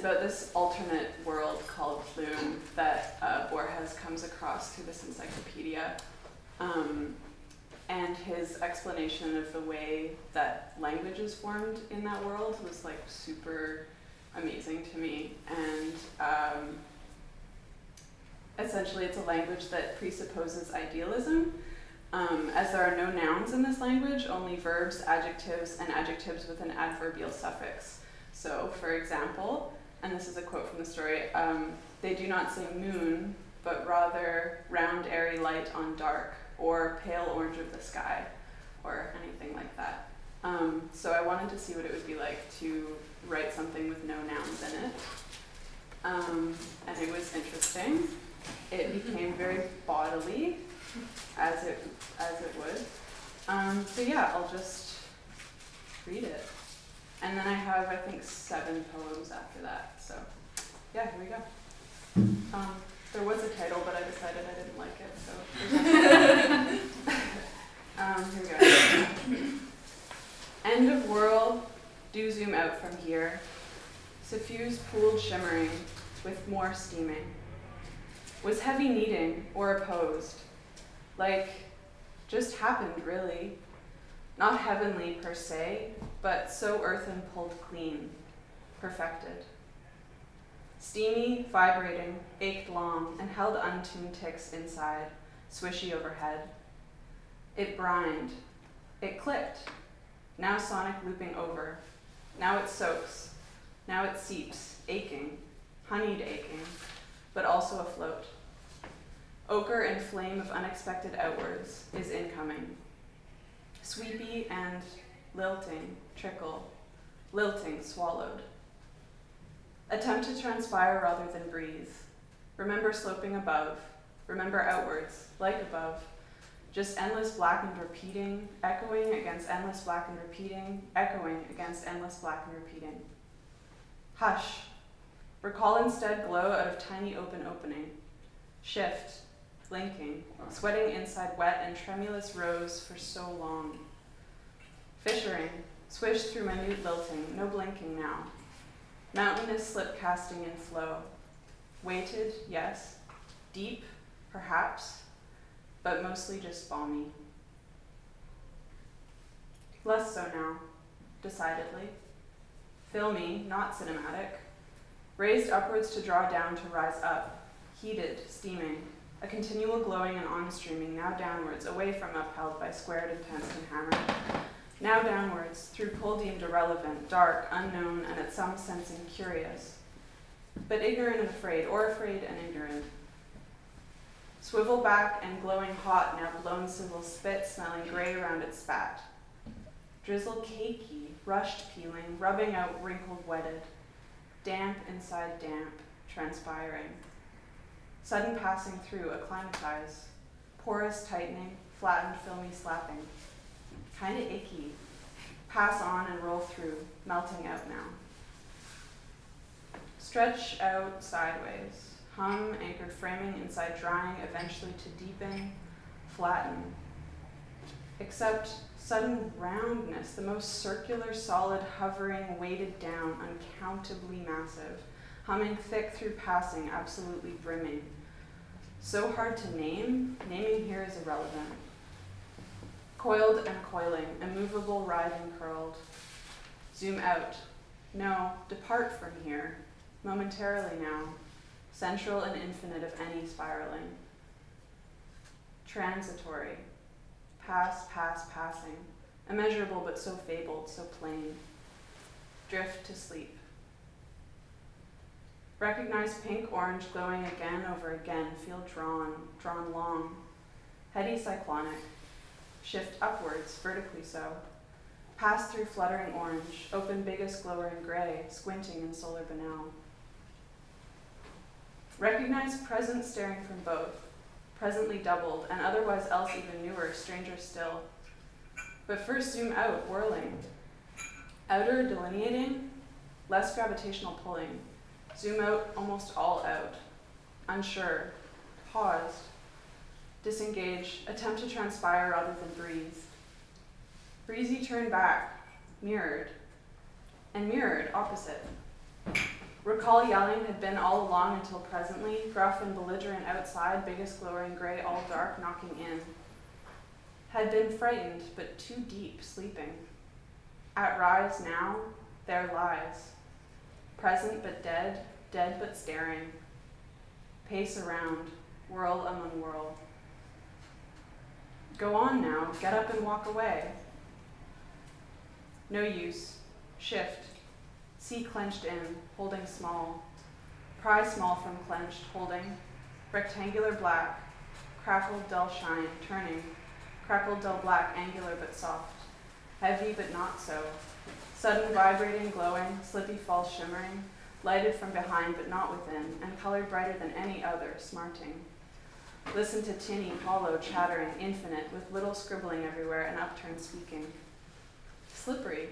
About this alternate world called Tlön that uh, Borges comes across through this encyclopedia. Um, and his explanation of the way that language is formed in that world was like super amazing to me. And um, essentially, it's a language that presupposes idealism. Um, as there are no nouns in this language, only verbs, adjectives, and adjectives with an adverbial suffix. So, for example, and this is a quote from the story um, they do not say moon, but rather round, airy light on dark, or pale orange of the sky, or anything like that. Um, so I wanted to see what it would be like to write something with no nouns in it. Um, and it was interesting. It became very bodily, as it as it would. Um, so yeah, I'll just read it. And then I have, I think, seven poems after that. So, yeah, here we go. Um, there was a title, but I decided I didn't like it, so. [laughs] um, here we go. End of world, do zoom out from here. Suffuse pooled shimmering, with more steaming. Was heavy needing or opposed? Like, just happened, really. Not heavenly per se, but so earthen pulled clean, perfected. Steamy, vibrating, ached long, and held untuned ticks inside, swishy overhead. It brined. It clicked. Now sonic looping over. Now it soaks. Now it seeps, aching, honeyed aching, but also afloat. Ochre and flame of unexpected outwards is incoming. Sweepy and lilting, trickle, lilting, swallowed. Attempt to transpire rather than breathe. Remember sloping above. Remember outwards, like above. Just endless blackened repeating, echoing against endless blackened repeating, echoing against endless blackened repeating. Hush. Recall instead glow out of tiny open opening. Shift, blinking, sweating inside wet and tremulous rose for so long. Fissuring, swish through minute lilting, no blinking now. Mountainous slip casting in flow. Weighted, yes. Deep, perhaps, but mostly just balmy. Less so now, decidedly. Filmy, not cinematic. Raised upwards to draw down to rise up. Heated, steaming. A continual glowing and on streaming, now downwards, away from upheld by squared and tensed and hammered now downwards, through pull deemed irrelevant, dark, unknown, and at some sense incurious, but ignorant and afraid, or afraid and ignorant. Swivel back and glowing hot, now blown civil spit, smelling gray around its spat. Drizzle cakey, rushed peeling, rubbing out wrinkled wetted, damp inside damp, transpiring. Sudden passing through, acclimatize, porous tightening, flattened filmy slapping kind of icky. Pass on and roll through, melting out now. Stretch out sideways. Hum, anchored framing inside drying, eventually to deepen, flatten. Accept sudden roundness, the most circular, solid, hovering, weighted down, uncountably massive, humming thick through passing, absolutely brimming. So hard to name, naming here is irrelevant coiled and coiling, immovable, writhing, curled. Zoom out. No, depart from here, momentarily now, central and infinite of any spiraling. Transitory. Pass, pass, passing. Immeasurable but so fabled, so plain. Drift to sleep. Recognize pink orange glowing again over again, feel drawn, drawn long. Heady cyclonic, shift upwards, vertically so. Pass through fluttering orange, open biggest glower in gray, squinting in solar banal. Recognize present staring from both, presently doubled, and otherwise else even newer, stranger still. But first zoom out, whirling. Outer delineating, less gravitational pulling. Zoom out, almost all out. Unsure, paused, disengage, attempt to transpire rather than breathe. Breezy turn back, mirrored, and mirrored opposite. Recall yelling had been all along until presently, gruff and belligerent outside, biggest glowering gray, all dark, knocking in. Had been frightened, but too deep, sleeping. At rise now, there lies. Present but dead, dead but staring. Pace around, whirl among whirl. Go on now, get up and walk away. No use. Shift. See clenched in, holding small. Pry small from clenched, holding. Rectangular black. Crackled dull shine, turning. Crackled dull black, angular but soft. Heavy but not so. Sudden vibrating, glowing, slippy false shimmering. Lighted from behind but not within, and colored brighter than any other, smarting. Listen to tinny, hollow, chattering, infinite, with little scribbling everywhere and upturned speaking. Slippery,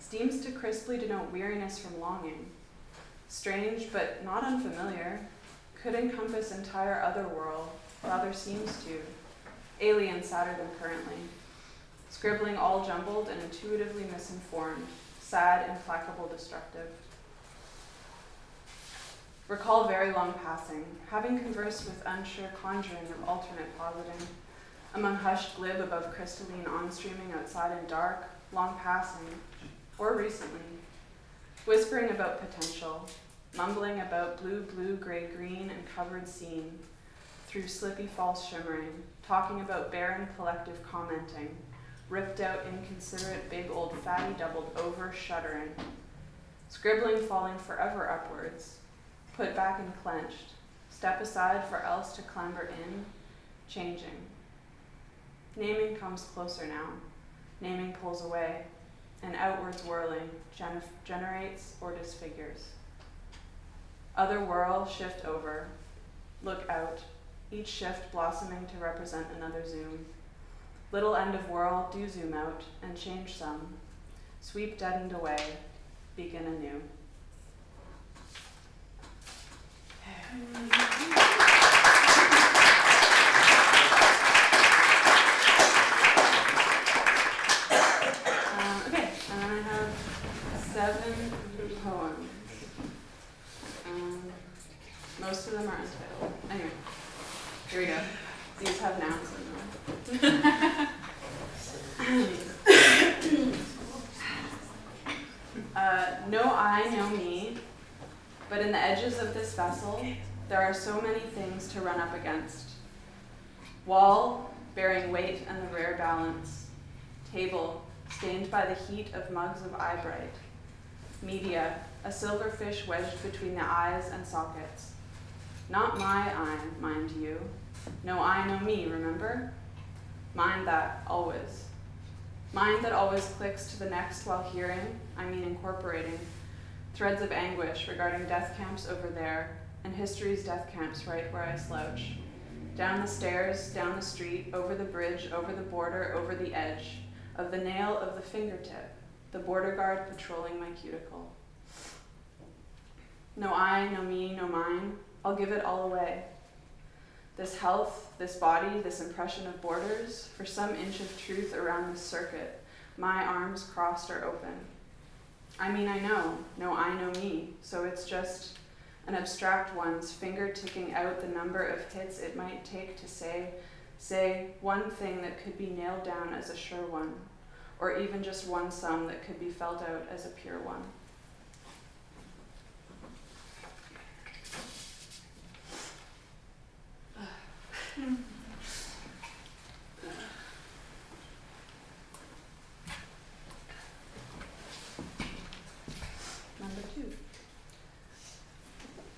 seems to crisply denote weariness from longing. Strange, but not unfamiliar, could encompass entire other world, rather seems to. Alien sadder than currently. Scribbling all jumbled and intuitively misinformed, sad, implacable, destructive. Recall very long passing, having conversed with unsure conjuring of alternate positing, among hushed glib above crystalline on streaming outside in dark, long passing, or recently, whispering about potential, mumbling about blue, blue, gray, green, and covered scene, through slippy false shimmering, talking about barren collective commenting, ripped out inconsiderate big old fatty doubled over shuddering, scribbling falling forever upwards, put back and clenched, step aside for else to clamber in, changing. Naming comes closer now. Naming pulls away, and outwards whirling gen- generates or disfigures. Other whirl, shift over, look out, each shift blossoming to represent another zoom. Little end of whirl, do zoom out and change some. Sweep deadened away, begin anew. Um, okay, and I have seven poems. Um, most of them are untitled. Anyway, here we go. These have nouns in them. [laughs] uh, no I, no me, but in the edges of this vessel, there are so many things to run up against. Wall, bearing weight and the rare balance. Table, stained by the heat of mugs of eyebright. Media, a silver fish wedged between the eyes and sockets. Not my eye, mind you. No I, no me, remember? Mind that, always. Mind that always clicks to the next while hearing, I mean incorporating, threads of anguish regarding death camps over there, and history's death camps right where I slouch. Down the stairs, down the street, over the bridge, over the border, over the edge, of the nail of the fingertip, the border guard patrolling my cuticle. No I, no me, no mine, I'll give it all away. This health, this body, this impression of borders, for some inch of truth around this circuit, my arms crossed are open. I mean, I know, no I, know me, so it's just an abstract one's finger ticking out the number of hits it might take to say, say, one thing that could be nailed down as a sure one, or even just one sum that could be felt out as a pure one. [sighs] Hmm. Number two.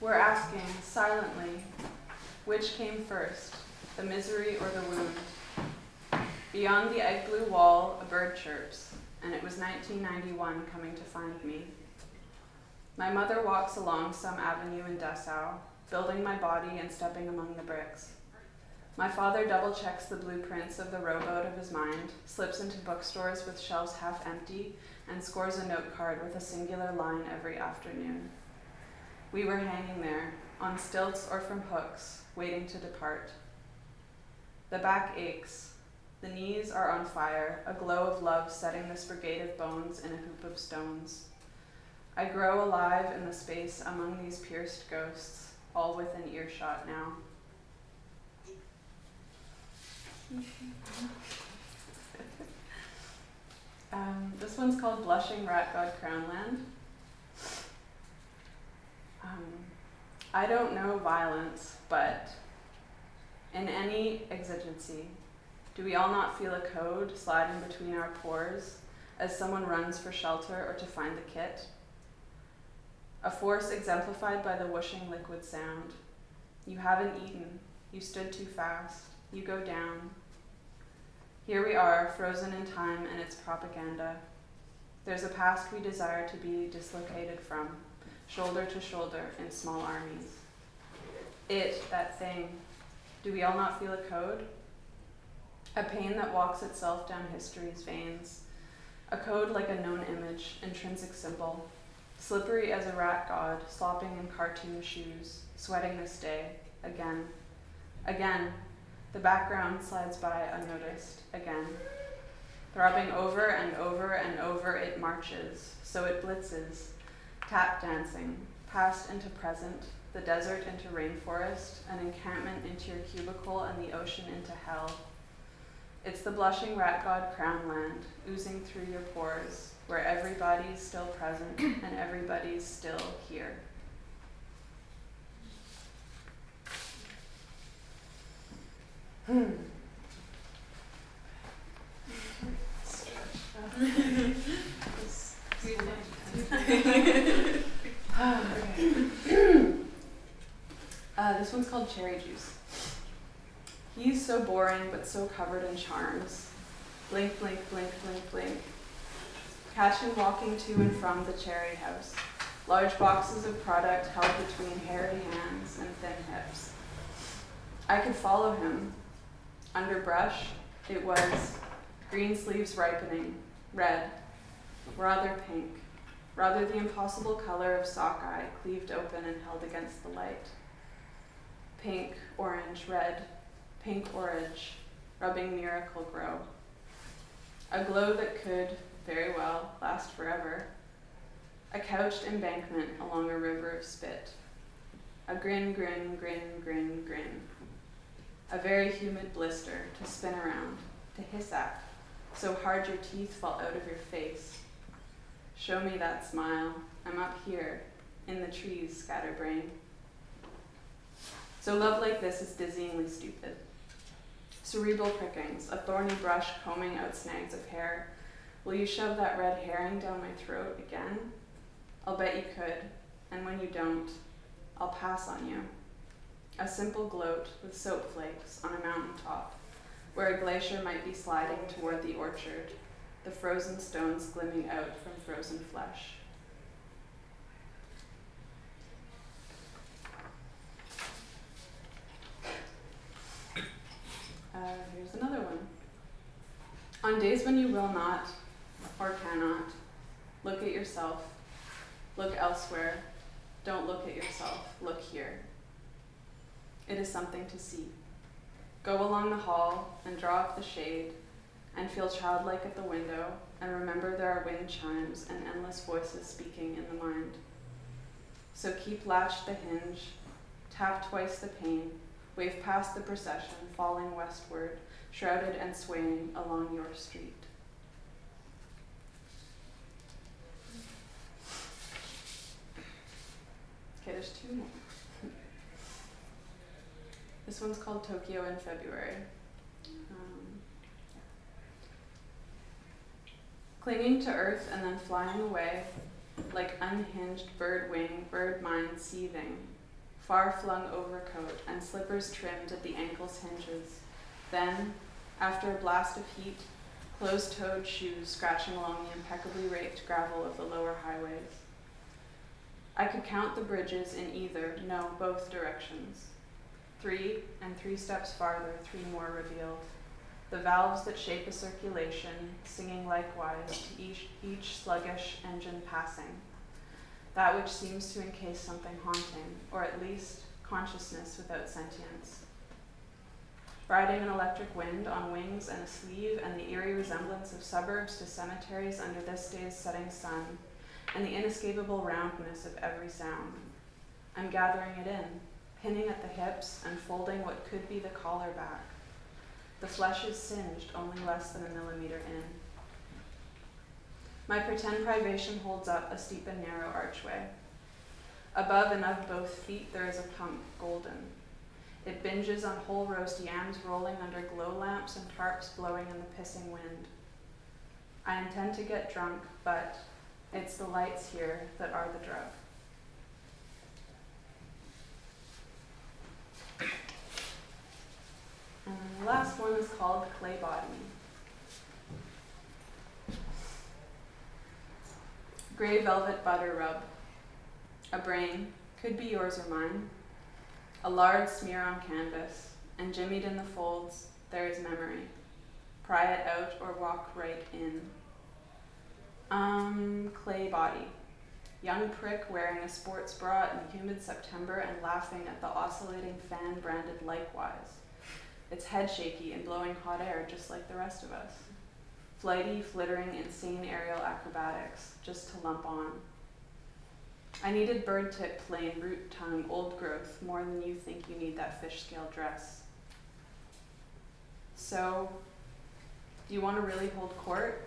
We're asking silently which came first, the misery or the wound? Beyond the egg blue wall, a bird chirps, and it was 1991 coming to find me. My mother walks along some avenue in Dessau, building my body and stepping among the bricks. My father double checks the blueprints of the rowboat of his mind, slips into bookstores with shelves half empty, and scores a note card with a singular line every afternoon. We were hanging there, on stilts or from hooks, waiting to depart. The back aches. The knees are on fire, a glow of love setting this brigade of bones in a hoop of stones. I grow alive in the space among these pierced ghosts, all within earshot now. [laughs] um, this one's called Blushing Rat God Crownland. Um, I don't know violence, but in any exigency, do we all not feel a code sliding between our pores as someone runs for shelter or to find the kit? A force exemplified by the whooshing liquid sound. You haven't eaten, you stood too fast, you go down. Here we are, frozen in time and its propaganda. There's a past we desire to be dislocated from, shoulder to shoulder in small armies. It, that thing, do we all not feel a code? A pain that walks itself down history's veins. A code like a known image, intrinsic symbol, slippery as a rat god, slopping in cartoon shoes, sweating this day, again. Again, the background slides by unnoticed, again. Throbbing over and over and over, it marches, so it blitzes, tap dancing, past into present, the desert into rainforest, an encampment into your cubicle, and the ocean into hell. It's the blushing rat god crown land, oozing through your pores, where everybody's still present and everybody's still here. Hmm. [laughs] [laughs] [laughs] uh, this one's called Cherry Juice. He's so boring but so covered in charms. Blink, blink, blink, blink, blink. Catch him walking to and from the cherry house. Large boxes of product held between hairy hands and thin hips. I could follow him. Under brush, it was green sleeves ripening, red, rather pink, rather the impossible color of sockeye cleaved open and held against the light. Pink, orange, red, pink, orange, rubbing Miracle-Gro. A glow that could, very well, last forever. A couched embankment along a river of spit. A grin, grin, grin, grin, grin. A very humid blister to spin around, to hiss at, so hard your teeth fall out of your face. Show me that smile. I'm up here, in the trees, scatterbrain. So love like this is dizzyingly stupid. Cerebral prickings, a thorny brush combing out snags of hair. Will you shove that red herring down my throat again? I'll bet you could, and when you don't, I'll pass on you. A simple gloat with soap flakes on a mountain top, where a glacier might be sliding toward the orchard, the frozen stones glimming out from frozen flesh. Uh, here's another one. On days when you will not or cannot, look at yourself. Look elsewhere. Don't look at yourself. Look here. It is something to see. Go along the hall and draw up the shade and feel childlike at the window and remember there are wind chimes and endless voices speaking in the mind. So keep latched the hinge, tap twice the pane, wave past the procession, falling westward, shrouded and swaying along your street. Okay, there's two more. [laughs] This one's called Tokyo in February. Clinging to earth and then flying away, like unhinged bird wing, bird mind seething, far flung overcoat and slippers trimmed at the ankles' hinges. Then, after a blast of heat, closed toed shoes scratching along the impeccably raked gravel of the lower highways. I could count the bridges in either, no, both directions. Three, and three steps farther, three more revealed. The valves that shape a circulation, singing likewise to each, each sluggish engine passing. That which seems to encase something haunting, or at least consciousness without sentience. Riding an electric wind on wings and a sleeve, and the eerie resemblance of suburbs to cemeteries under this day's setting sun, and the inescapable roundness of every sound. I'm gathering it in, pinning at the hips and folding what could be the collar back. The flesh is singed, only less than a millimeter in. My pretend privation holds up a steep and narrow archway. Above and of both feet there is a pump, golden. It binges on whole roast yams rolling under glow lamps and tarps blowing in the pissing wind. I intend to get drunk, but it's the lights here that are the drug. The last one is called Clay Body. Gray velvet butter rub. A brain, could be yours or mine. A large smear on canvas, and jimmied in the folds, there is memory. Pry it out or walk right in. Um, clay body. Young prick wearing a sports bra in humid September and laughing at the oscillating fan branded likewise. Its head shaky and blowing hot air just like the rest of us. Flighty, flittering, insane aerial acrobatics, just to lump on. I needed bird tip, plain, root tongue, old growth, more than you think you need that fish scale dress. So, do you want to really hold court?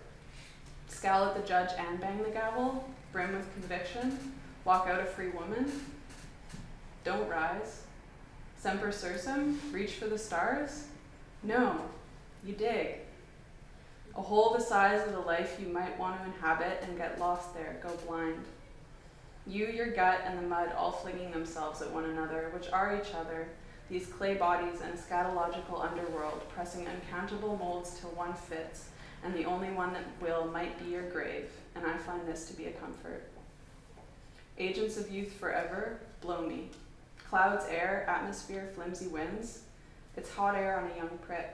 Scowl at the judge and bang the gavel? Brim with conviction? Walk out a free woman? Don't rise? Semper sursum? Reach for the stars? No, you dig. A hole the size of the life you might want to inhabit and get lost there, go blind. You, your gut, and the mud all flinging themselves at one another, which are each other, these clay bodies in a scatological underworld, pressing uncountable molds till one fits, and the only one that will might be your grave, and I find this to be a comfort. Agents of youth forever, blow me. Clouds, air, atmosphere, flimsy winds, it's hot air on a young prick.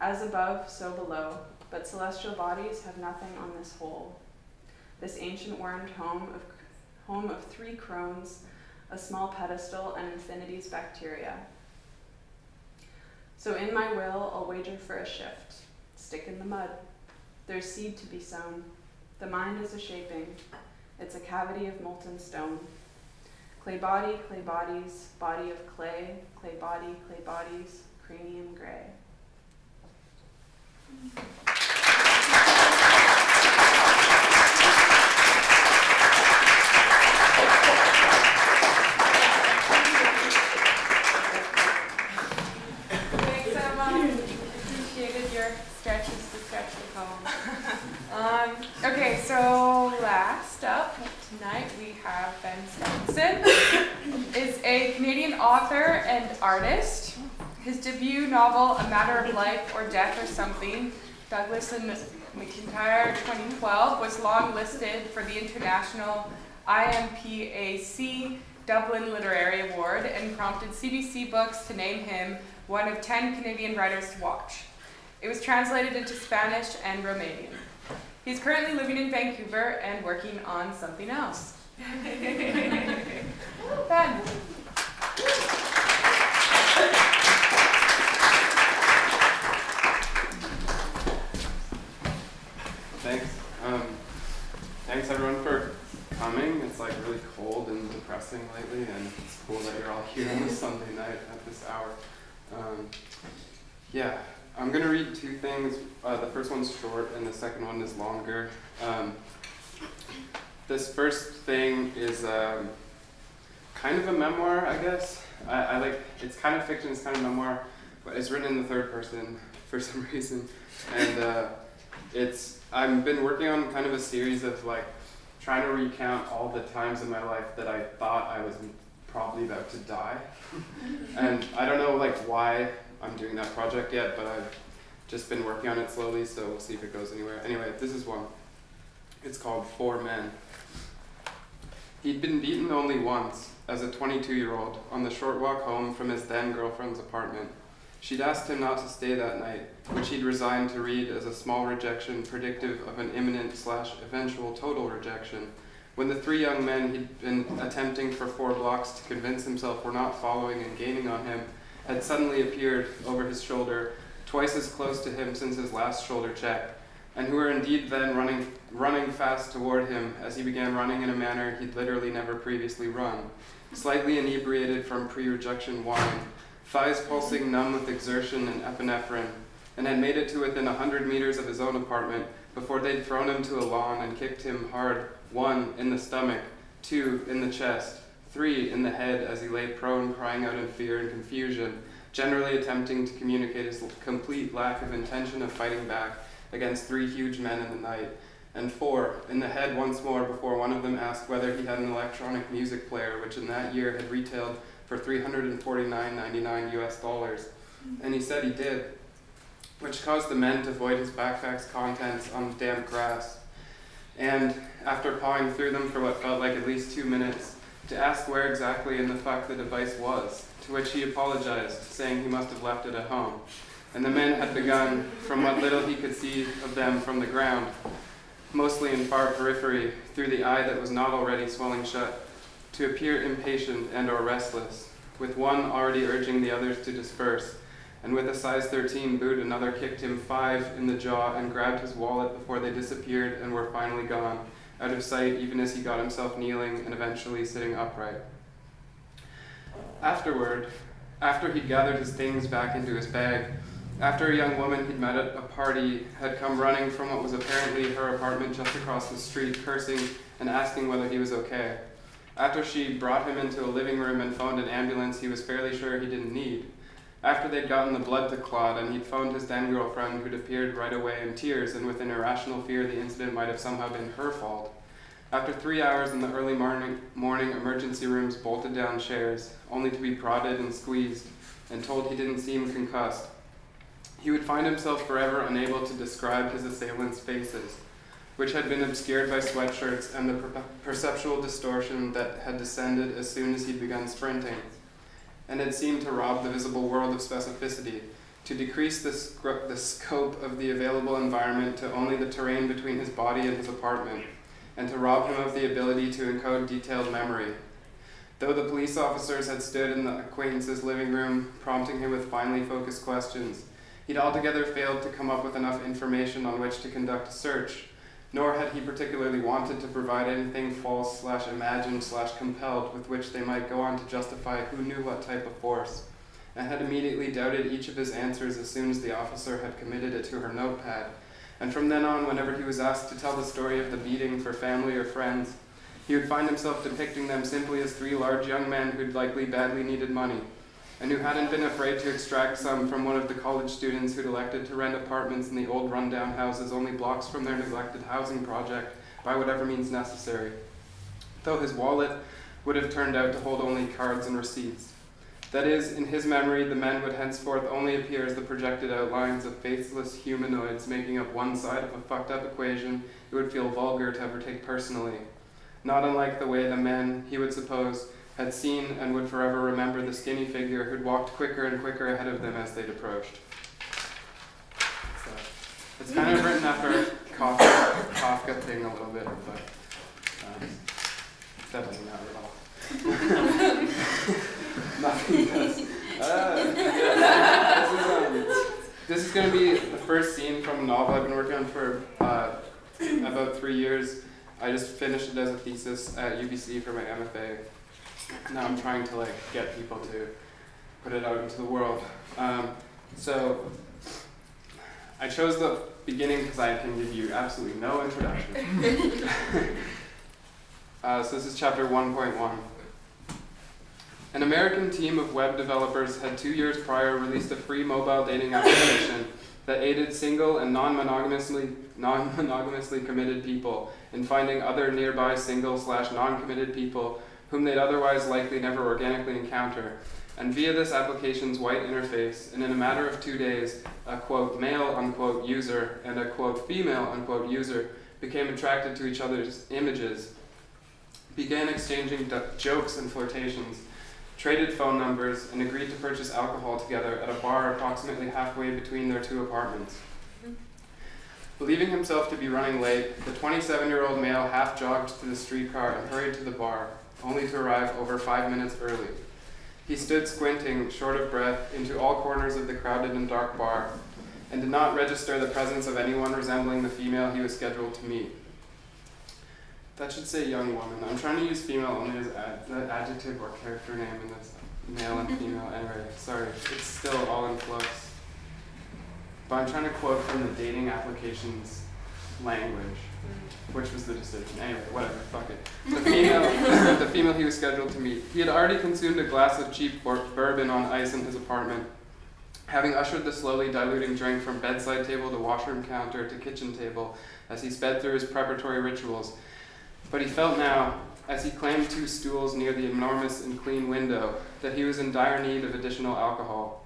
As above, so below, but celestial bodies have nothing on this whole. This ancient wormed home of home of three crones, a small pedestal, and infinity's bacteria. So in my will, I'll wager for a shift. Stick in the mud. There's seed to be sown. The mind is a shaping. It's a cavity of molten stone. Clay body, clay bodies, body of clay, clay body, clay bodies, cranium gray. Thanks, Emma. Appreciated your stretches to stretch the poem. Um, okay, so last up tonight we have Ben Stephenson. is a Canadian author and artist. His debut novel, A Matter of Life or Death or Something, Douglas and McIntyre 2012, was long listed for the International IMPAC Dublin Literary Award and prompted CBC Books to name him one of 10 Canadian writers to watch. It was translated into Spanish and Romanian. He's currently living in Vancouver and working on something else. [laughs] ben. Thanks. Um, thanks everyone for coming. It's like really cold and depressing lately, and it's cool that you're all here on a Sunday night at this hour. Um, yeah, I'm gonna read two things. Uh, the first one's short, and the second one is longer. Um, this first thing is um, kind of a memoir, I guess. I, I like it's kind of fiction, it's kind of memoir, but it's written in the third person [laughs] for some reason, and uh, it's I've been working on kind of a series of like trying to recount all the times in my life that I thought I was probably about to die, [laughs] and I don't know like why I'm doing that project yet, but I've just been working on it slowly, so we'll see if it goes anywhere. Anyway, this is one. It's called Four Men. He'd been beaten only once, as a 22 year old on the short walk home from his then girlfriend's apartment. She'd asked him not to stay that night, which he'd resigned to read as a small rejection predictive of an imminent slash eventual total rejection. When the three young men he'd been attempting for four blocks to convince himself were not following and gaining on him had suddenly appeared over his shoulder, twice as close to him since his last shoulder check, and who were indeed then running, running fast toward him as he began running in a manner he'd literally never previously run, slightly inebriated from pre rejection wine, thighs pulsing numb with exertion and epinephrine, and had made it to within a hundred meters of his own apartment before they'd thrown him to a lawn and kicked him hard one in the stomach, two in the chest, three in the head as he lay prone, crying out in fear and confusion, generally attempting to communicate his complete lack of intention of fighting back against three huge men in the night, and four in the head once more before one of them asked whether he had an electronic music player, which in that year had retailed for 349.99 US dollars. Mm-hmm. And he said he did, which caused the men to void his backpack's contents on damp grass. And after pawing through them for what felt like at least two minutes, to ask where exactly in the fuck the device was, to which he apologized, saying he must have left it at home. And the men had begun, from what little he could see of them from the ground, mostly in far periphery, through the eye that was not already swelling shut, to appear impatient and or restless, with one already urging the others to disperse, and with a size 13 boot another kicked him five in the jaw and grabbed his wallet before they disappeared and were finally gone, out of sight even as he got himself kneeling and eventually sitting upright. Afterward, after he'd gathered his things back into his bag, after a young woman he'd met at a party had come running from what was apparently her apartment just across the street, cursing and asking whether he was okay. After she brought him into a living room and phoned an ambulance he was fairly sure he didn't need. After they'd gotten the blood to clot and he'd phoned his then girlfriend, who'd appeared right away in tears and with an irrational fear the incident might have somehow been her fault. After three hours in the early morning, morning emergency rooms bolted down chairs, only to be prodded and squeezed, and told he didn't seem concussed, he would find himself forever unable to describe his assailants' faces, which had been obscured by sweatshirts and the per- perceptual distortion that had descended as soon as he'd begun sprinting, and had seemed to rob the visible world of specificity, to decrease the, sc- the scope of the available environment to only the terrain between his body and his apartment, and to rob him of the ability to encode detailed memory. Though the police officers had stood in the acquaintance's living room, prompting him with finely focused questions, He'd altogether failed to come up with enough information on which to conduct a search, nor had he particularly wanted to provide anything false slash imagined slash compelled with which they might go on to justify who knew what type of force, and had immediately doubted each of his answers as soon as the officer had committed it to her notepad. And from then on, whenever he was asked to tell the story of the beating for family or friends, he would find himself depicting them simply as three large young men who'd likely badly needed money and who hadn't been afraid to extract some from one of the college students who'd elected to rent apartments in the old rundown houses only blocks from their neglected housing project by whatever means necessary. Though his wallet would have turned out to hold only cards and receipts. That is, in his memory, the men would henceforth only appear as the projected outlines of faceless humanoids making up one side of a fucked up equation it would feel vulgar to ever take personally. Not unlike the way the men, he would suppose, had seen and would forever remember the skinny figure who'd walked quicker and quicker ahead of them as they'd approached. So, it's kind of written after Kafka, Kafka thing a little bit, but um, that doesn't matter at all. [laughs] Nothing does. Uh, this is, um, this is going to be the first scene from a novel I've been working on for uh, about three years. I just finished it as a thesis at UBC for my MFA now I'm trying to like get people to put it out into the world. Um, so I chose the beginning because I can give you absolutely no introduction. [laughs] uh, so this is chapter 1.1. An American team of web developers had two years prior released a free mobile dating application that aided single and non-monogamously non-monogamously committed people in finding other nearby single slash non-committed people whom they'd otherwise likely never organically encounter. And via this application's white interface, and in a matter of two days, a quote male unquote user and a quote female unquote user became attracted to each other's images. began exchanging d- jokes and flirtations, traded phone numbers, and agreed to purchase alcohol together at a bar approximately halfway between their two apartments. Mm-hmm. Believing himself to be running late, the 27 year old male half jogged to the streetcar and hurried to the bar, only to arrive over five minutes early. He stood squinting, short of breath, into all corners of the crowded and dark bar, and did not register the presence of anyone resembling the female he was scheduled to meet. That should say young woman. I'm trying to use female only as ad- the adjective or character name in this male and female. [laughs] Anyway, sorry, it's still all in flux. But I'm trying to quote from the dating applications language, which was the decision. Anyway, whatever, fuck it. [laughs] The female, [laughs] the female he was scheduled to meet. He had already consumed a glass of cheap bourbon on ice in his apartment. Having ushered the slowly diluting drink from bedside table to washroom counter to kitchen table as he sped through his preparatory rituals, but he felt now, as he claimed two stools near the enormous and clean window, that he was in dire need of additional alcohol.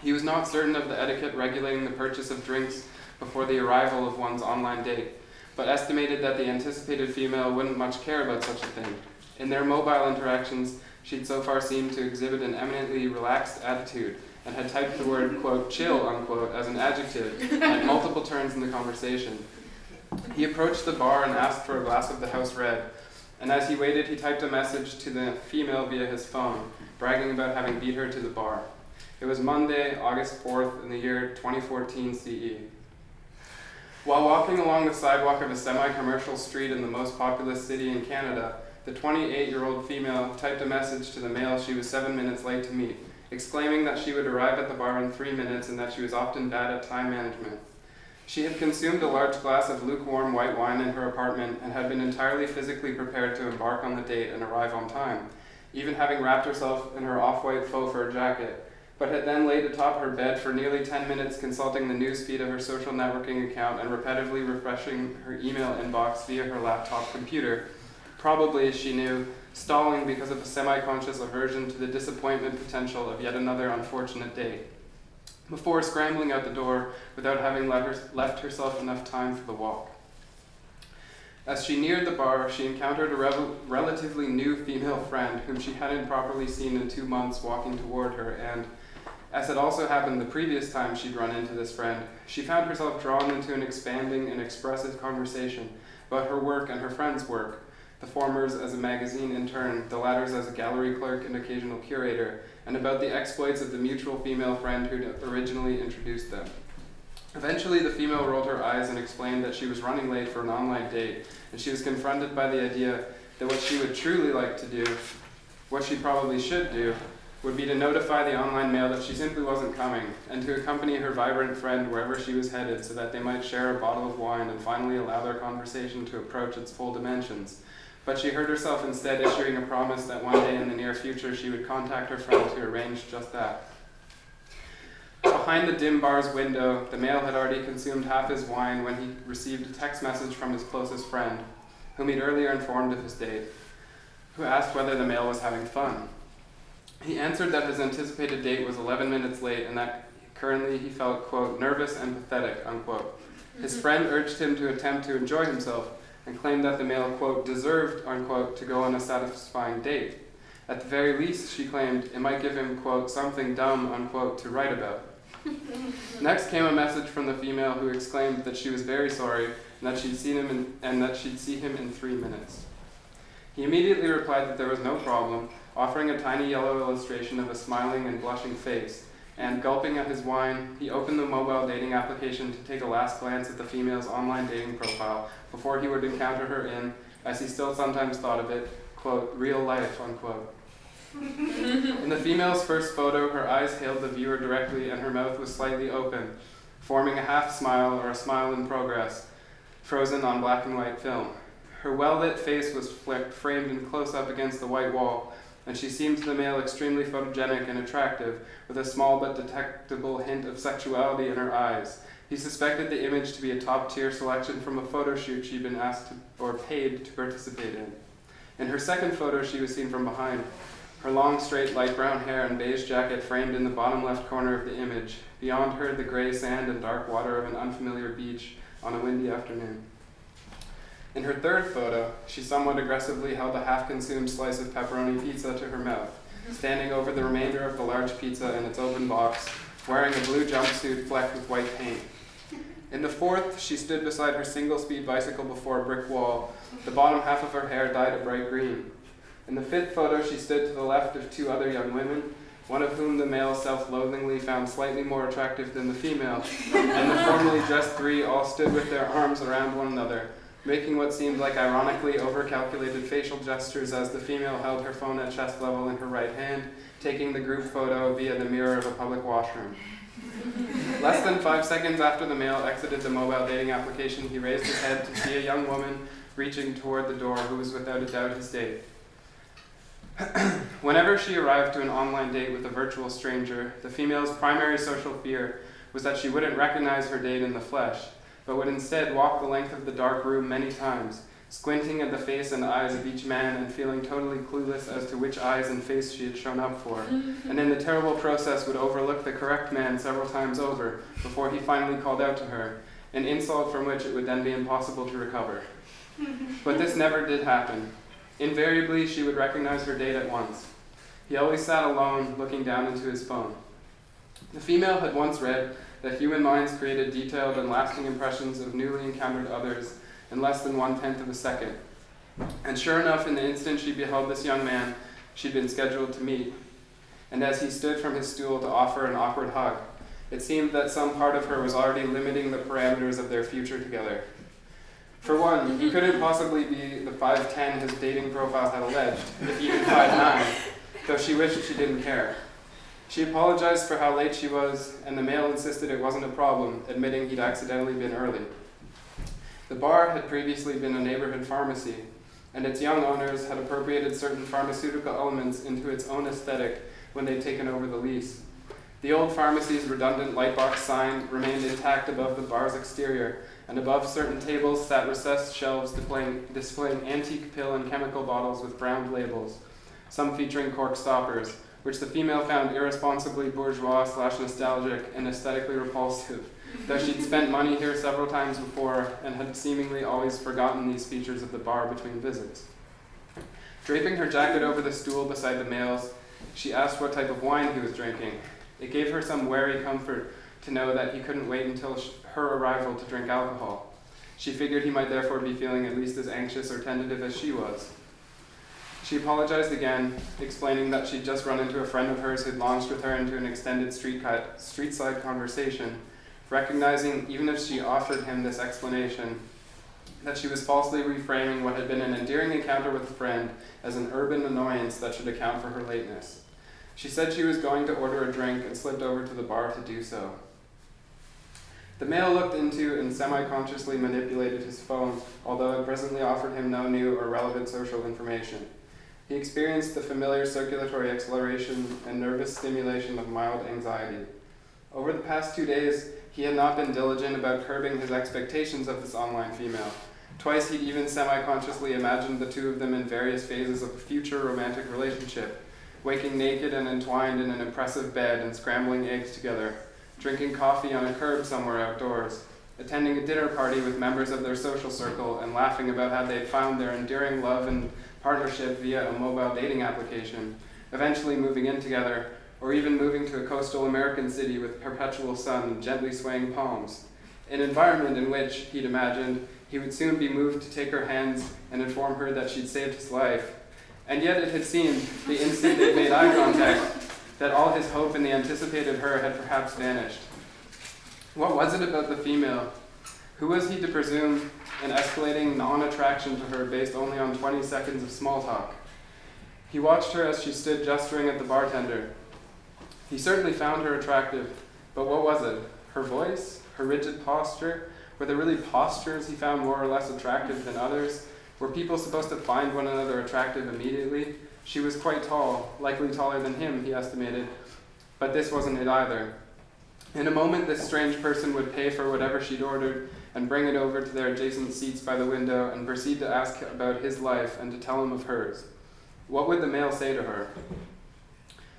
He was not certain of the etiquette regulating the purchase of drinks before the arrival of one's online date, but estimated that the anticipated female wouldn't much care about such a thing. In their mobile interactions, she'd so far seemed to exhibit an eminently relaxed attitude and had typed the word, quote, chill, unquote, as an adjective at [laughs] multiple turns in the conversation. He approached the bar and asked for a glass of the house red, and as he waited, he typed a message to the female via his phone, bragging about having beat her to the bar. It was Monday, August 4th, in the year 2014 CE. While walking along the sidewalk of a semi commercial street in the most populous city in Canada, the 28 year old female typed a message to the male she was seven minutes late to meet, exclaiming that she would arrive at the bar in three minutes and that she was often bad at time management. She had consumed a large glass of lukewarm white wine in her apartment and had been entirely physically prepared to embark on the date and arrive on time, even having wrapped herself in her off white faux fur jacket, but had then laid atop her bed for nearly 10 minutes consulting the news feed of her social networking account and repetitively refreshing her email inbox via her laptop computer, probably, she knew, stalling because of a semi conscious aversion to the disappointment potential of yet another unfortunate date before scrambling out the door without having let her, left herself enough time for the walk. As she neared the bar, she encountered a revel- relatively new female friend whom she hadn't properly seen in two months walking toward her, and, as had also happened the previous time she'd run into this friend, she found herself drawn into an expanding and expressive conversation about her work and her friend's work, the former's as a magazine intern, the latter's as a gallery clerk and occasional curator, and about the exploits of the mutual female friend who'd originally introduced them. Eventually, the female rolled her eyes and explained that she was running late for an online date, and she was confronted by the idea that what she would truly like to do, what she probably should do, would be to notify the online male that she simply wasn't coming, and to accompany her vibrant friend wherever she was headed so that they might share a bottle of wine and finally allow their conversation to approach its full dimensions. But she heard herself instead issuing a promise that one day in the near future she would contact her friend to arrange just that. Behind the dim bar's window, the male had already consumed half his wine when he received a text message from his closest friend, whom he'd earlier informed of his date, who asked whether the male was having fun. He answered that his anticipated date was 11 minutes late and that currently he felt, quote, nervous and pathetic, unquote. His mm-hmm. friend urged him to attempt to enjoy himself and claimed that the male, quote, deserved, unquote, to go on a satisfying date. At the very least, she claimed, it might give him, quote, something dumb, unquote, to write about. [laughs] Next came a message from the female who exclaimed that she was very sorry and that she'd seen him in, and that she'd see him in three minutes. He immediately replied that there was no problem, offering a tiny yellow illustration of a smiling and blushing face. And gulping at his wine, he opened the mobile dating application to take a last glance at the female's online dating profile before he would encounter her in, as he still sometimes thought of it, quote, real life, unquote. [laughs] In the female's first photo, her eyes hailed the viewer directly and her mouth was slightly open, forming a half smile or a smile in progress, frozen on black and white film. Her well lit face was flicked, framed in close up against the white wall, and she seemed to the male extremely photogenic and attractive, with a small but detectable hint of sexuality in her eyes. He suspected the image to be a top tier selection from a photo shoot she'd been asked to, or paid to participate in. In her second photo, she was seen from behind, her long, straight, light brown hair and beige jacket framed in the bottom left corner of the image. Beyond her, the gray sand and dark water of an unfamiliar beach on a windy afternoon. In her third photo, she somewhat aggressively held a half consumed slice of pepperoni pizza to her mouth, standing over the remainder of the large pizza in its open box, wearing a blue jumpsuit flecked with white paint. In the fourth, she stood beside her single speed bicycle before a brick wall, the bottom half of her hair dyed a bright green. In the fifth photo, she stood to the left of two other young women, one of whom the male self loathingly found slightly more attractive than the female, and the formally dressed three all stood with their arms around one another, making what seemed like ironically overcalculated facial gestures as the female held her phone at chest level in her right hand, taking the group photo via the mirror of a public washroom. Less than five seconds after the male exited the mobile dating application, he raised his head to see a young woman reaching toward the door who was without a doubt his date. [clears throat] Whenever she arrived to an online date with a virtual stranger, the female's primary social fear was that she wouldn't recognize her date in the flesh, but would instead walk the length of the dark room many times, squinting at the face and eyes of each man and feeling totally clueless as to which eyes and face she had shown up for, and in the terrible process would overlook the correct man several times over before he finally called out to her, an insult from which it would then be impossible to recover. But this never did happen. Invariably, she would recognize her date at once. He always sat alone, looking down into his phone. The female had once read that human minds created detailed and lasting impressions of newly encountered others in less than one tenth of a second. And sure enough, in the instant she beheld this young man she'd been scheduled to meet, and as he stood from his stool to offer an awkward hug, it seemed that some part of her was already limiting the parameters of their future together. For one, he couldn't possibly be the 5'10 his dating profile had alleged, if even 5'9, though she wished she didn't care. She apologized for how late she was, and the male insisted it wasn't a problem, admitting he'd accidentally been early. The bar had previously been a neighborhood pharmacy, and its young owners had appropriated certain pharmaceutical elements into its own aesthetic when they'd taken over the lease. The old pharmacy's redundant lightbox sign remained intact above the bar's exterior, and above certain tables sat recessed shelves displaying, displaying antique pill and chemical bottles with browned labels, some featuring cork stoppers, which the female found irresponsibly bourgeois slash nostalgic and aesthetically repulsive, though she'd spent money here several times before and had seemingly always forgotten these features of the bar between visits. Draping her jacket over the stool beside the male's, she asked what type of wine he was drinking. It gave her some wary comfort to know that he couldn't wait until her arrival to drink alcohol. She figured he might therefore be feeling at least as anxious or tentative as she was. She apologized again, explaining that she'd just run into a friend of hers who'd launched with her into an extended street cut, street-side conversation, recognizing, even if she offered him this explanation, that she was falsely reframing what had been an endearing encounter with a friend as an urban annoyance that should account for her lateness. She said she was going to order a drink and slipped over to the bar to do so. The male looked into and semi consciously manipulated his phone, although it presently offered him no new or relevant social information. He experienced the familiar circulatory acceleration and nervous stimulation of mild anxiety. Over the past two days, he had not been diligent about curbing his expectations of this online female. Twice he'd even semi consciously imagined the two of them in various phases of a future romantic relationship, waking naked and entwined in an impressive bed and scrambling eggs together drinking coffee on a curb somewhere outdoors, attending a dinner party with members of their social circle, and laughing about how they'd found their endearing love and partnership via a mobile dating application, eventually moving in together, or even moving to a coastal American city with perpetual sun and gently swaying palms. An environment in which, he'd imagined, he would soon be moved to take her hands and inform her that she'd saved his life. And yet it had seemed, the instant they made eye contact, that all his hope in the anticipated her had perhaps vanished. What was it about the female? Who was he to presume an escalating non attraction to her based only on 20 seconds of small talk? He watched her as she stood gesturing at the bartender. He certainly found her attractive, but what was it? Her voice? Her rigid posture? Were there really postures he found more or less attractive than others? Were people supposed to find one another attractive immediately? She was quite tall, likely taller than him, he estimated, but this wasn't it either. In a moment, this strange person would pay for whatever she'd ordered and bring it over to their adjacent seats by the window and proceed to ask about his life and to tell him of hers. What would the male say to her?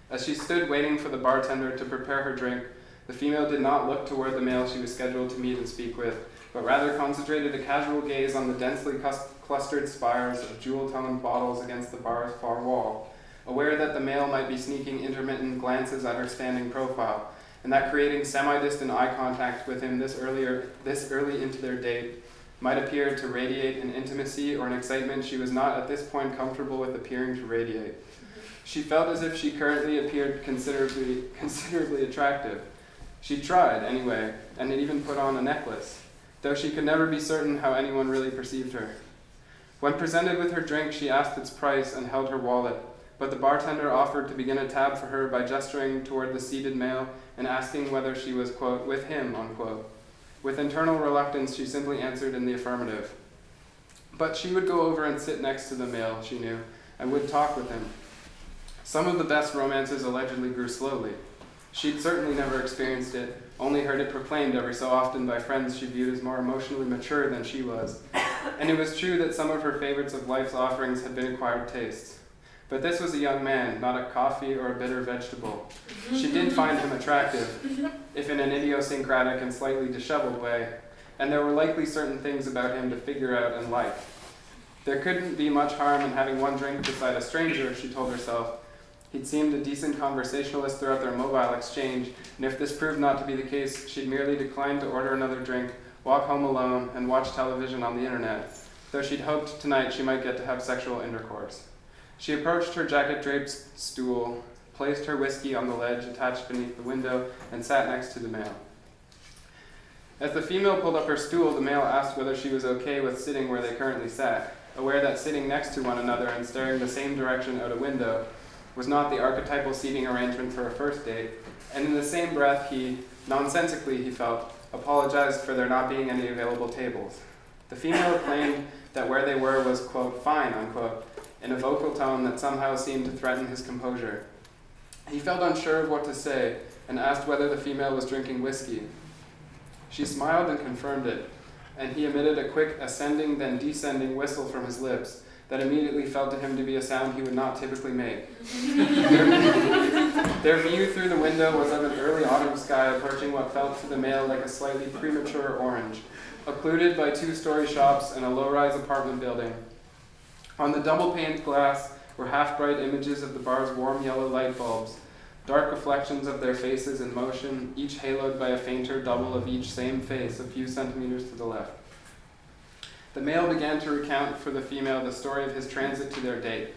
As she stood waiting for the bartender to prepare her drink, The female did not look toward the male she was scheduled to meet and speak with, but rather concentrated a casual gaze on the densely cus- clustered spires of jewel toned bottles against the bar's far wall, aware that the male might be sneaking intermittent glances at her standing profile, and that creating semi-distant eye contact with him this earlier this early into their date might appear to radiate an intimacy or an excitement she was not at this point comfortable with appearing to radiate. She felt as if she currently appeared considerably [laughs] considerably attractive. She tried, anyway, and had even put on a necklace, though she could never be certain how anyone really perceived her. When presented with her drink, she asked its price and held her wallet, but the bartender offered to begin a tab for her by gesturing toward the seated male and asking whether she was, quote, with him, unquote. With internal reluctance, she simply answered in the affirmative. But she would go over and sit next to the male, she knew, and would talk with him. Some of the best romances allegedly grew slowly. She'd certainly never experienced it, only heard it proclaimed every so often by friends she viewed as more emotionally mature than she was. And it was true that some of her favorites of life's offerings had been acquired tastes. But this was a young man, not a coffee or a bitter vegetable. She did find him attractive, if in an idiosyncratic and slightly disheveled way, and there were likely certain things about him to figure out and like. There couldn't be much harm in having one drink beside a stranger, she told herself. He'd seemed a decent conversationalist throughout their mobile exchange, and if this proved not to be the case, she'd merely decline to order another drink, walk home alone, and watch television on the internet, though she'd hoped tonight she might get to have sexual intercourse. She approached her jacket draped stool, placed her whiskey on the ledge attached beneath the window, and sat next to the male. As the female pulled up her stool, the male asked whether she was okay with sitting where they currently sat, aware that sitting next to one another and staring the same direction out a window was not the archetypal seating arrangement for a first date, and in the same breath he, nonsensically he felt, apologized for there not being any available tables. The female claimed that where they were was, quote, fine, unquote, in a vocal tone that somehow seemed to threaten his composure. He felt unsure of what to say and asked whether the female was drinking whiskey. She smiled and confirmed it, and he emitted a quick ascending then descending whistle from his lips that immediately felt to him to be a sound he would not typically make. their, [laughs] their view through the window was of an early autumn sky approaching what felt to the male like a slightly premature orange, occluded by two story shops and a low rise apartment building. On the double paned glass were half bright images of the bar's warm yellow light bulbs, dark reflections of their faces in motion, each haloed by a fainter double of each same face a few centimeters to the left. The male began to recount for the female the story of his transit to their date.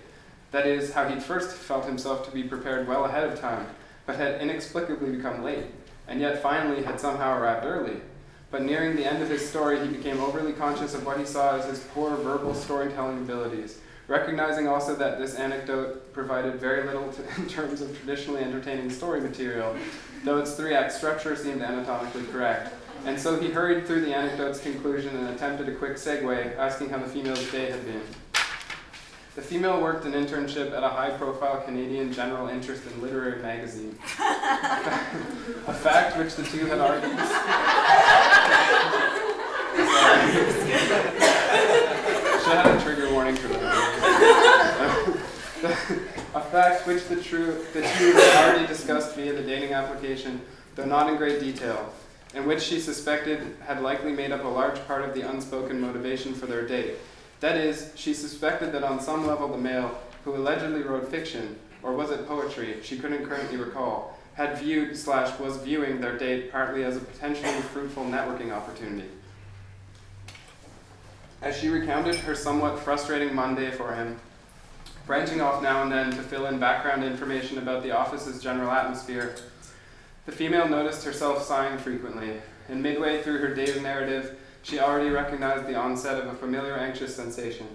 That is, how he'd first felt himself to be prepared well ahead of time, but had inexplicably become late, and yet finally had somehow arrived early. But nearing the end of his story, he became overly conscious of what he saw as his poor verbal storytelling abilities, recognizing also that this anecdote provided very little to, [laughs] in terms of traditionally entertaining story material, though its three act structure seemed anatomically correct. And so he hurried through the anecdote's conclusion and attempted a quick segue, asking how the female's day had been. The female worked an internship at a high profile Canadian general interest and literary magazine. [laughs] a fact which the two had argued. Should have had a trigger warning for that. a fact which the, true, the two had already discussed via the dating application, though not in great detail and which she suspected had likely made up a large part of the unspoken motivation for their date. That is, she suspected that on some level the male, who allegedly wrote fiction, or was it poetry, she couldn't currently recall, had viewed slash was viewing their date partly as a potentially fruitful networking opportunity. As she recounted her somewhat frustrating Monday for him, branching off now and then to fill in background information about the office's general atmosphere, the female noticed herself sighing frequently, and midway through her day's narrative, she already recognized the onset of a familiar anxious sensation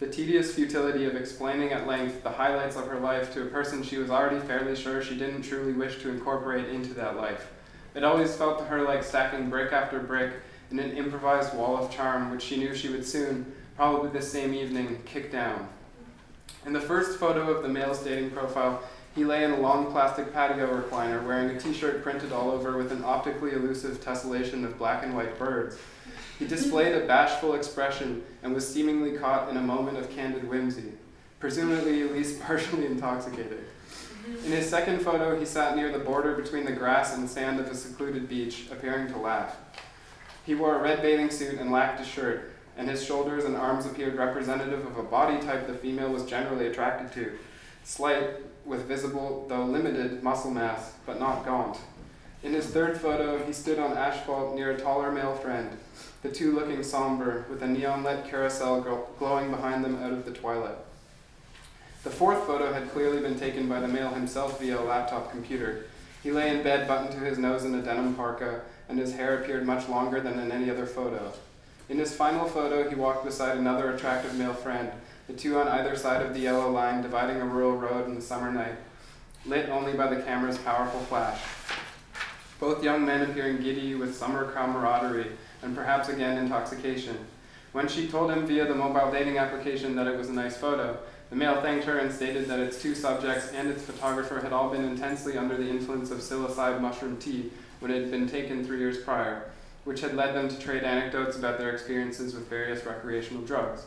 the tedious futility of explaining at length the highlights of her life to a person she was already fairly sure she didn't truly wish to incorporate into that life. It always felt to her like stacking brick after brick in an improvised wall of charm, which she knew she would soon, probably the same evening, kick down. In the first photo of the male's dating profile, he lay in a long plastic patio recliner wearing a t shirt printed all over with an optically elusive tessellation of black and white birds. He displayed a bashful expression and was seemingly caught in a moment of candid whimsy, presumably at least [laughs] partially intoxicated. In his second photo, he sat near the border between the grass and sand of a secluded beach, appearing to laugh. He wore a red bathing suit and lacked a shirt, and his shoulders and arms appeared representative of a body type the female was generally attracted to slight, with visible, though limited, muscle mass, but not gaunt. In his third photo, he stood on asphalt near a taller male friend, the two looking somber, with a neon lit carousel glowing behind them out of the twilight. The fourth photo had clearly been taken by the male himself via a laptop computer. He lay in bed, buttoned to his nose in a denim parka, and his hair appeared much longer than in any other photo. In his final photo, he walked beside another attractive male friend, the two on either side of the yellow line dividing a rural road in the summer night, lit only by the camera's powerful flash. Both young men appearing giddy with summer camaraderie and perhaps again intoxication. When she told him via the mobile dating application that it was a nice photo, the male thanked her and stated that its two subjects and its photographer had all been intensely under the influence of psilocybe mushroom tea when it had been taken three years prior, which had led them to trade anecdotes about their experiences with various recreational drugs.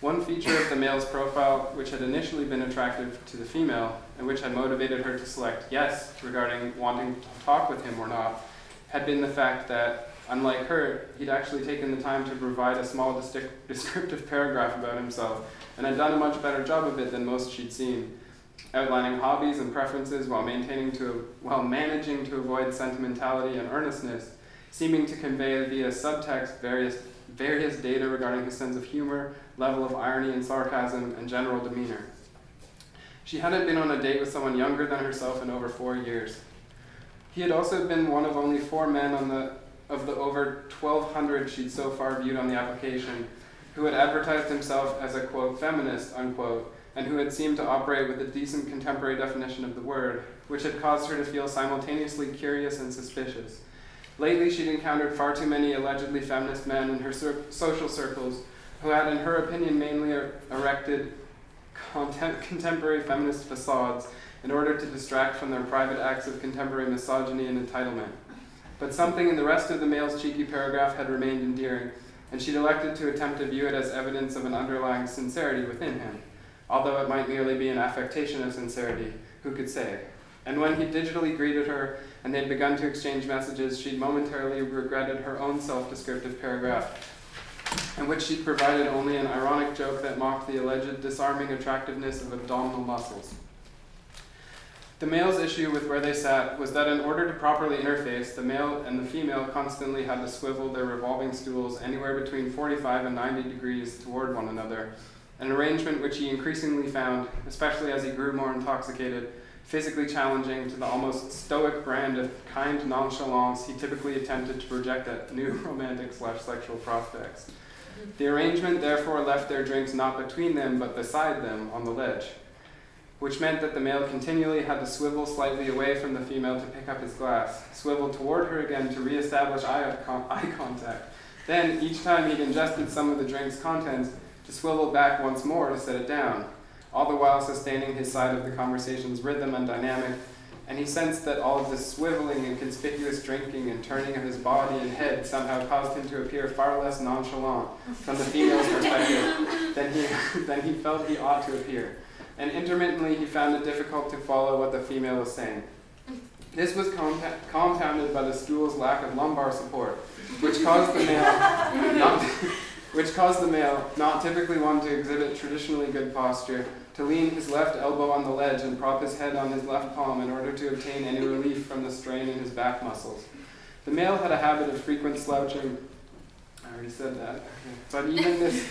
One feature of the male's profile, which had initially been attractive to the female, and which had motivated her to select yes regarding wanting to talk with him or not, had been the fact that, unlike her, he'd actually taken the time to provide a small [laughs] descriptive paragraph about himself, and had done a much better job of it than most she'd seen, outlining hobbies and preferences while maintaining to while managing to avoid sentimentality and earnestness, seeming to convey via subtext various various data regarding his sense of humor, level of irony and sarcasm, and general demeanor. She hadn't been on a date with someone younger than herself in over four years. He had also been one of only four men on the, of the over 1,200 she'd so far viewed on the application who had advertised himself as a quote feminist unquote and who had seemed to operate with a decent contemporary definition of the word, which had caused her to feel simultaneously curious and suspicious. Lately, she'd encountered far too many allegedly feminist men in her cir- social circles who had, in her opinion, mainly er- erected contem- contemporary feminist facades in order to distract from their private acts of contemporary misogyny and entitlement. But something in the rest of the male's cheeky paragraph had remained endearing, and she'd elected to attempt to view it as evidence of an underlying sincerity within him, although it might merely be an affectation of sincerity, who could say? And when he digitally greeted her and they'd begun to exchange messages, she'd momentarily regretted her own self descriptive paragraph in which she'd provided only an ironic joke that mocked the alleged disarming attractiveness of abdominal muscles. The male's issue with where they sat was that in order to properly interface, the male and the female constantly had to swivel their revolving stools anywhere between 45 and 90 degrees toward one another, an arrangement which he increasingly found, especially as he grew more intoxicated, physically challenging to the almost stoic brand of kind nonchalance he typically attempted to project at new [laughs] romantic slash sexual prospects. The arrangement therefore left their drinks not between them but beside them on the ledge, which meant that the male continually had to swivel slightly away from the female to pick up his glass, swivel toward her again to reestablish eye, [laughs] eye contact. Then, each time he'd ingested some of the drink's contents, to swivel back once more to set it down, all the while sustaining his side of the conversation's rhythm and dynamic and he sensed that all of this swiveling and conspicuous drinking and turning of his body and head somehow caused him to appear far less nonchalant from the female's perspective than he, [laughs] than he felt he ought to appear. And intermittently, he found it difficult to follow what the female was saying. This was compa- compounded by the stool's lack of lumbar support, which caused the male not, [laughs] which caused the male, not typically one to exhibit traditionally good posture, to lean his left elbow on the ledge and prop his head on his left palm in order to obtain any relief from the strain in his back muscles. The male had a habit of frequent slouching. I already said that. But even this,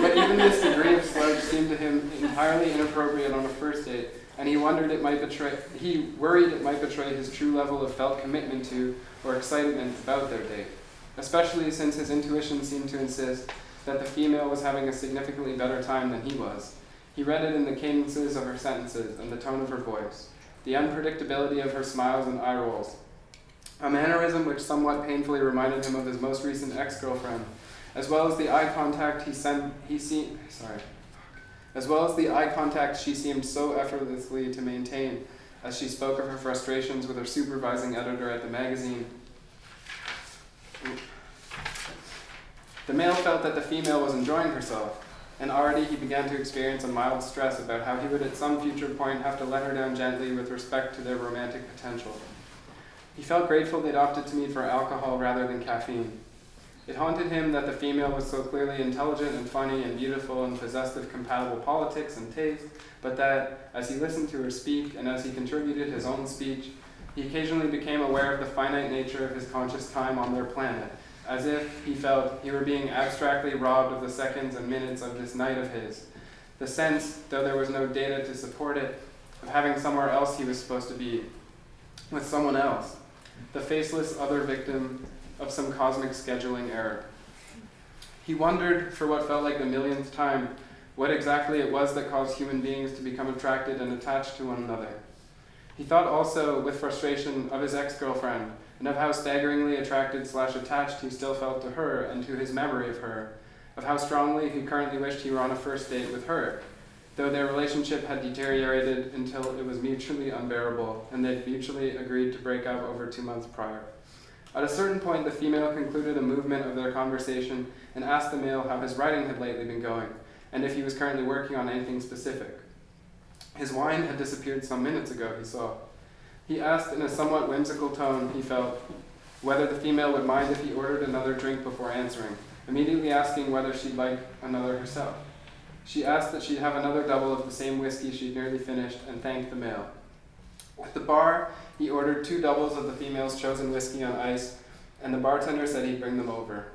but even this degree of slouch seemed to him entirely inappropriate on a first date, and he wondered it might betray. He worried it might betray his true level of felt commitment to or excitement about their date, especially since his intuition seemed to insist that the female was having a significantly better time than he was. He read it in the cadences of her sentences and the tone of her voice, the unpredictability of her smiles and eye rolls, a mannerism which somewhat painfully reminded him of his most recent ex-girlfriend, as well as the eye contact he sent he seemed sorry, as well as the eye contact she seemed so effortlessly to maintain as she spoke of her frustrations with her supervising editor at the magazine. The male felt that the female was enjoying herself, and already he began to experience a mild stress about how he would at some future point have to let her down gently with respect to their romantic potential. He felt grateful they'd opted to meet for alcohol rather than caffeine. It haunted him that the female was so clearly intelligent and funny and beautiful and possessed of compatible politics and taste, but that, as he listened to her speak and as he contributed his own speech, he occasionally became aware of the finite nature of his conscious time on their planet, as if, he felt, he were being abstractly robbed of the seconds and minutes of this night of his. The sense, though there was no data to support it, of having somewhere else he was supposed to be, with someone else, the faceless other victim of some cosmic scheduling error. He wondered, for what felt like the millionth time, what exactly it was that caused human beings to become attracted and attached to one another. He thought also, with frustration, of his ex girlfriend and of how staggeringly attracted slash attached he still felt to her and to his memory of her, of how strongly he currently wished he were on a first date with her, though their relationship had deteriorated until it was mutually unbearable and they'd mutually agreed to break up over two months prior. At a certain point, the female concluded a movement of their conversation and asked the male how his writing had lately been going, and if he was currently working on anything specific. His wine had disappeared some minutes ago, he saw. He asked in a somewhat whimsical tone, he felt, whether the female would mind if he ordered another drink before answering, immediately asking whether she'd like another herself. She asked that she'd have another double of the same whiskey she'd nearly finished and thanked the male. At the bar, he ordered two doubles of the female's chosen whiskey on ice, and the bartender said he'd bring them over.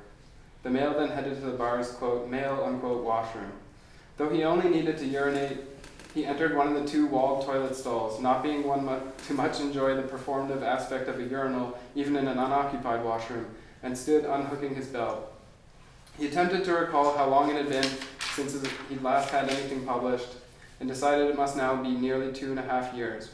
The male then headed to the bar's, quote, male, unquote, washroom. Though he only needed to urinate he entered one of the two walled toilet stalls, not being one mu- to much enjoy the performative aspect of a urinal, even in an unoccupied washroom, and stood unhooking his belt. He attempted to recall how long it had been since he'd last had anything published, and decided it must now be nearly two and a half years.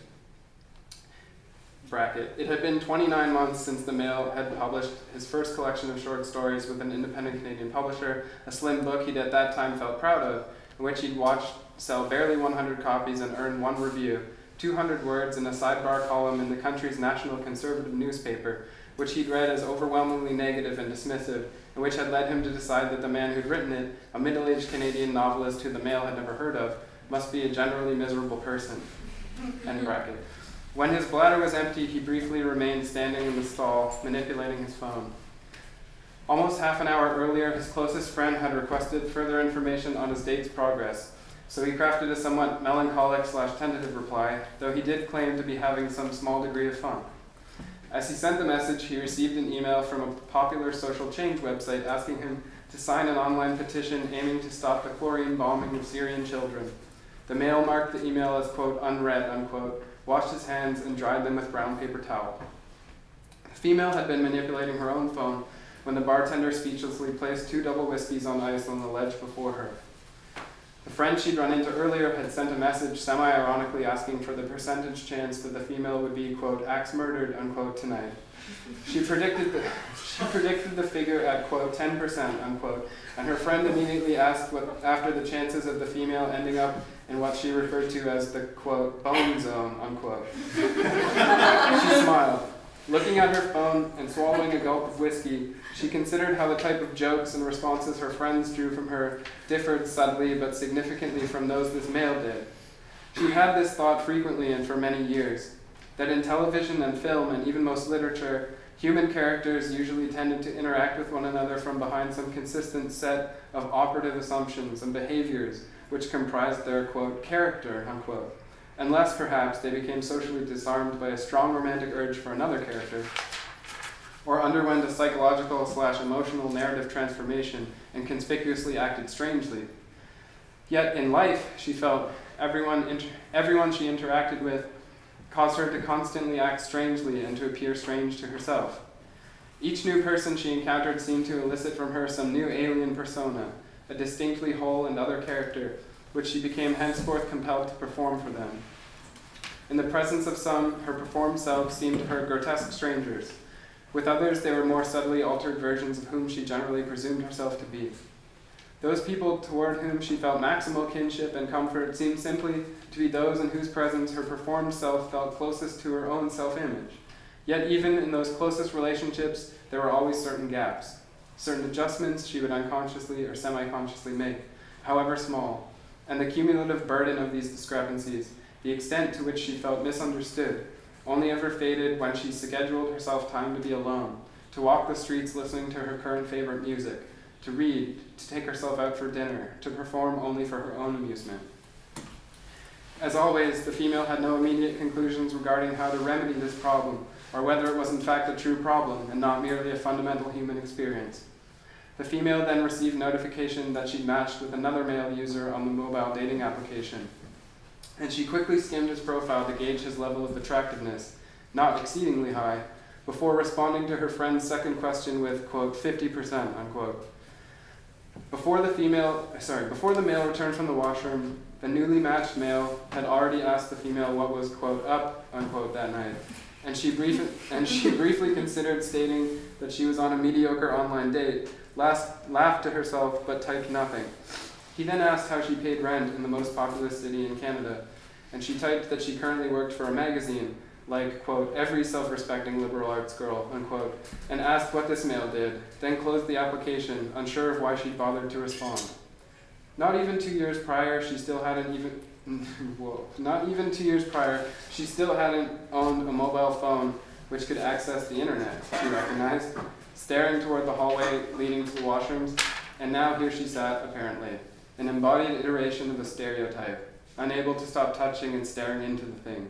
Bracket. It had been 29 months since the male had published his first collection of short stories with an independent Canadian publisher, a slim book he'd at that time felt proud of, in which he'd watched sell barely 100 copies and earn one review, 200 words in a sidebar column in the country's national conservative newspaper, which he'd read as overwhelmingly negative and dismissive, and which had led him to decide that the man who'd written it, a middle aged Canadian novelist who the male had never heard of, must be a generally miserable person. End bracket. When his bladder was empty, he briefly remained standing in the stall, manipulating his phone. Almost half an hour earlier, his closest friend had requested further information on his date's progress, so he crafted a somewhat melancholic slash tentative reply, though he did claim to be having some small degree of fun. As he sent the message, he received an email from a popular social change website asking him to sign an online petition aiming to stop the chlorine bombing of Syrian children. The male marked the email as, quote, unread, unquote, washed his hands, and dried them with brown paper towel. The female had been manipulating her own phone when the bartender speechlessly placed two double whiskeys on ice on the ledge before her. The friend she'd run into earlier had sent a message semi ironically asking for the percentage chance that the female would be, quote, axe murdered, unquote, tonight. She predicted the, she predicted the figure at, quote, 10%, unquote, and her friend immediately asked what, after the chances of the female ending up in what she referred to as the, quote, bone zone, unquote. she smiled. Looking at her phone and swallowing a gulp of whiskey, she considered how the type of jokes and responses her friends drew from her differed subtly but significantly from those this male did. She had this thought frequently and for many years that in television and film and even most literature, human characters usually tended to interact with one another from behind some consistent set of operative assumptions and behaviors which comprised their, quote, character, unquote unless perhaps they became socially disarmed by a strong romantic urge for another character, or underwent a psychological slash emotional narrative transformation and conspicuously acted strangely. Yet in life, she felt everyone, inter- everyone she interacted with caused her to constantly act strangely and to appear strange to herself. Each new person she encountered seemed to elicit from her some new alien persona, a distinctly whole and other character which she became henceforth compelled to perform for them. In the presence of some, her performed selves seemed to her grotesque strangers. With others, they were more subtly altered versions of whom she generally presumed herself to be. Those people toward whom she felt maximal kinship and comfort seemed simply to be those in whose presence her performed self felt closest to her own self image. Yet, even in those closest relationships, there were always certain gaps, certain adjustments she would unconsciously or semi consciously make however small, and the cumulative burden of these discrepancies, the extent to which she felt misunderstood, only ever faded when she scheduled herself time to be alone, to walk the streets listening to her current favorite music, to read, to take herself out for dinner, to perform only for her own amusement. As always, the female had no immediate conclusions regarding how to remedy this problem, or whether it was in fact a true problem and not merely a fundamental human experience. The female then received notification that she'd matched with another male user on the mobile dating application, and she quickly skimmed his profile to gauge his level of attractiveness, not exceedingly high, before responding to her friend's second question with, quote, 50%, unquote. Before the female, sorry, before the male returned from the washroom, the newly matched male had already asked the female what was, quote, up, unquote, that night. And she, brief, and she [laughs] briefly considered stating that she was on a mediocre online date, last, laughed to herself, but typed nothing. He then asked how she paid rent in the most populous city in Canada, and she typed that she currently worked for a magazine, like, quote, every self respecting liberal arts girl, unquote, and asked what this male did, then closed the application, unsure of why she bothered to respond. Not even two years prior, she still hadn't even. [laughs] Whoa. Not even two years prior, she still hadn't owned a mobile phone which could access the internet, she recognized, staring toward the hallway leading to the washrooms, and now here she sat, apparently, an embodied iteration of a stereotype, unable to stop touching and staring into the thing.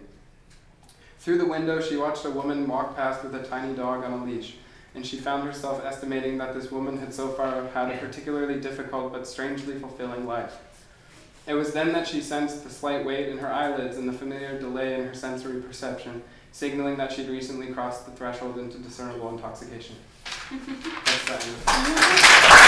Through the window, she watched a woman walk past with a tiny dog on a leash, and she found herself estimating that this woman had so far had a particularly difficult but strangely fulfilling life. It was then that she sensed the slight weight in her eyelids and the familiar delay in her sensory perception, signaling that she'd recently crossed the threshold into discernible intoxication. [laughs] That's that. [laughs]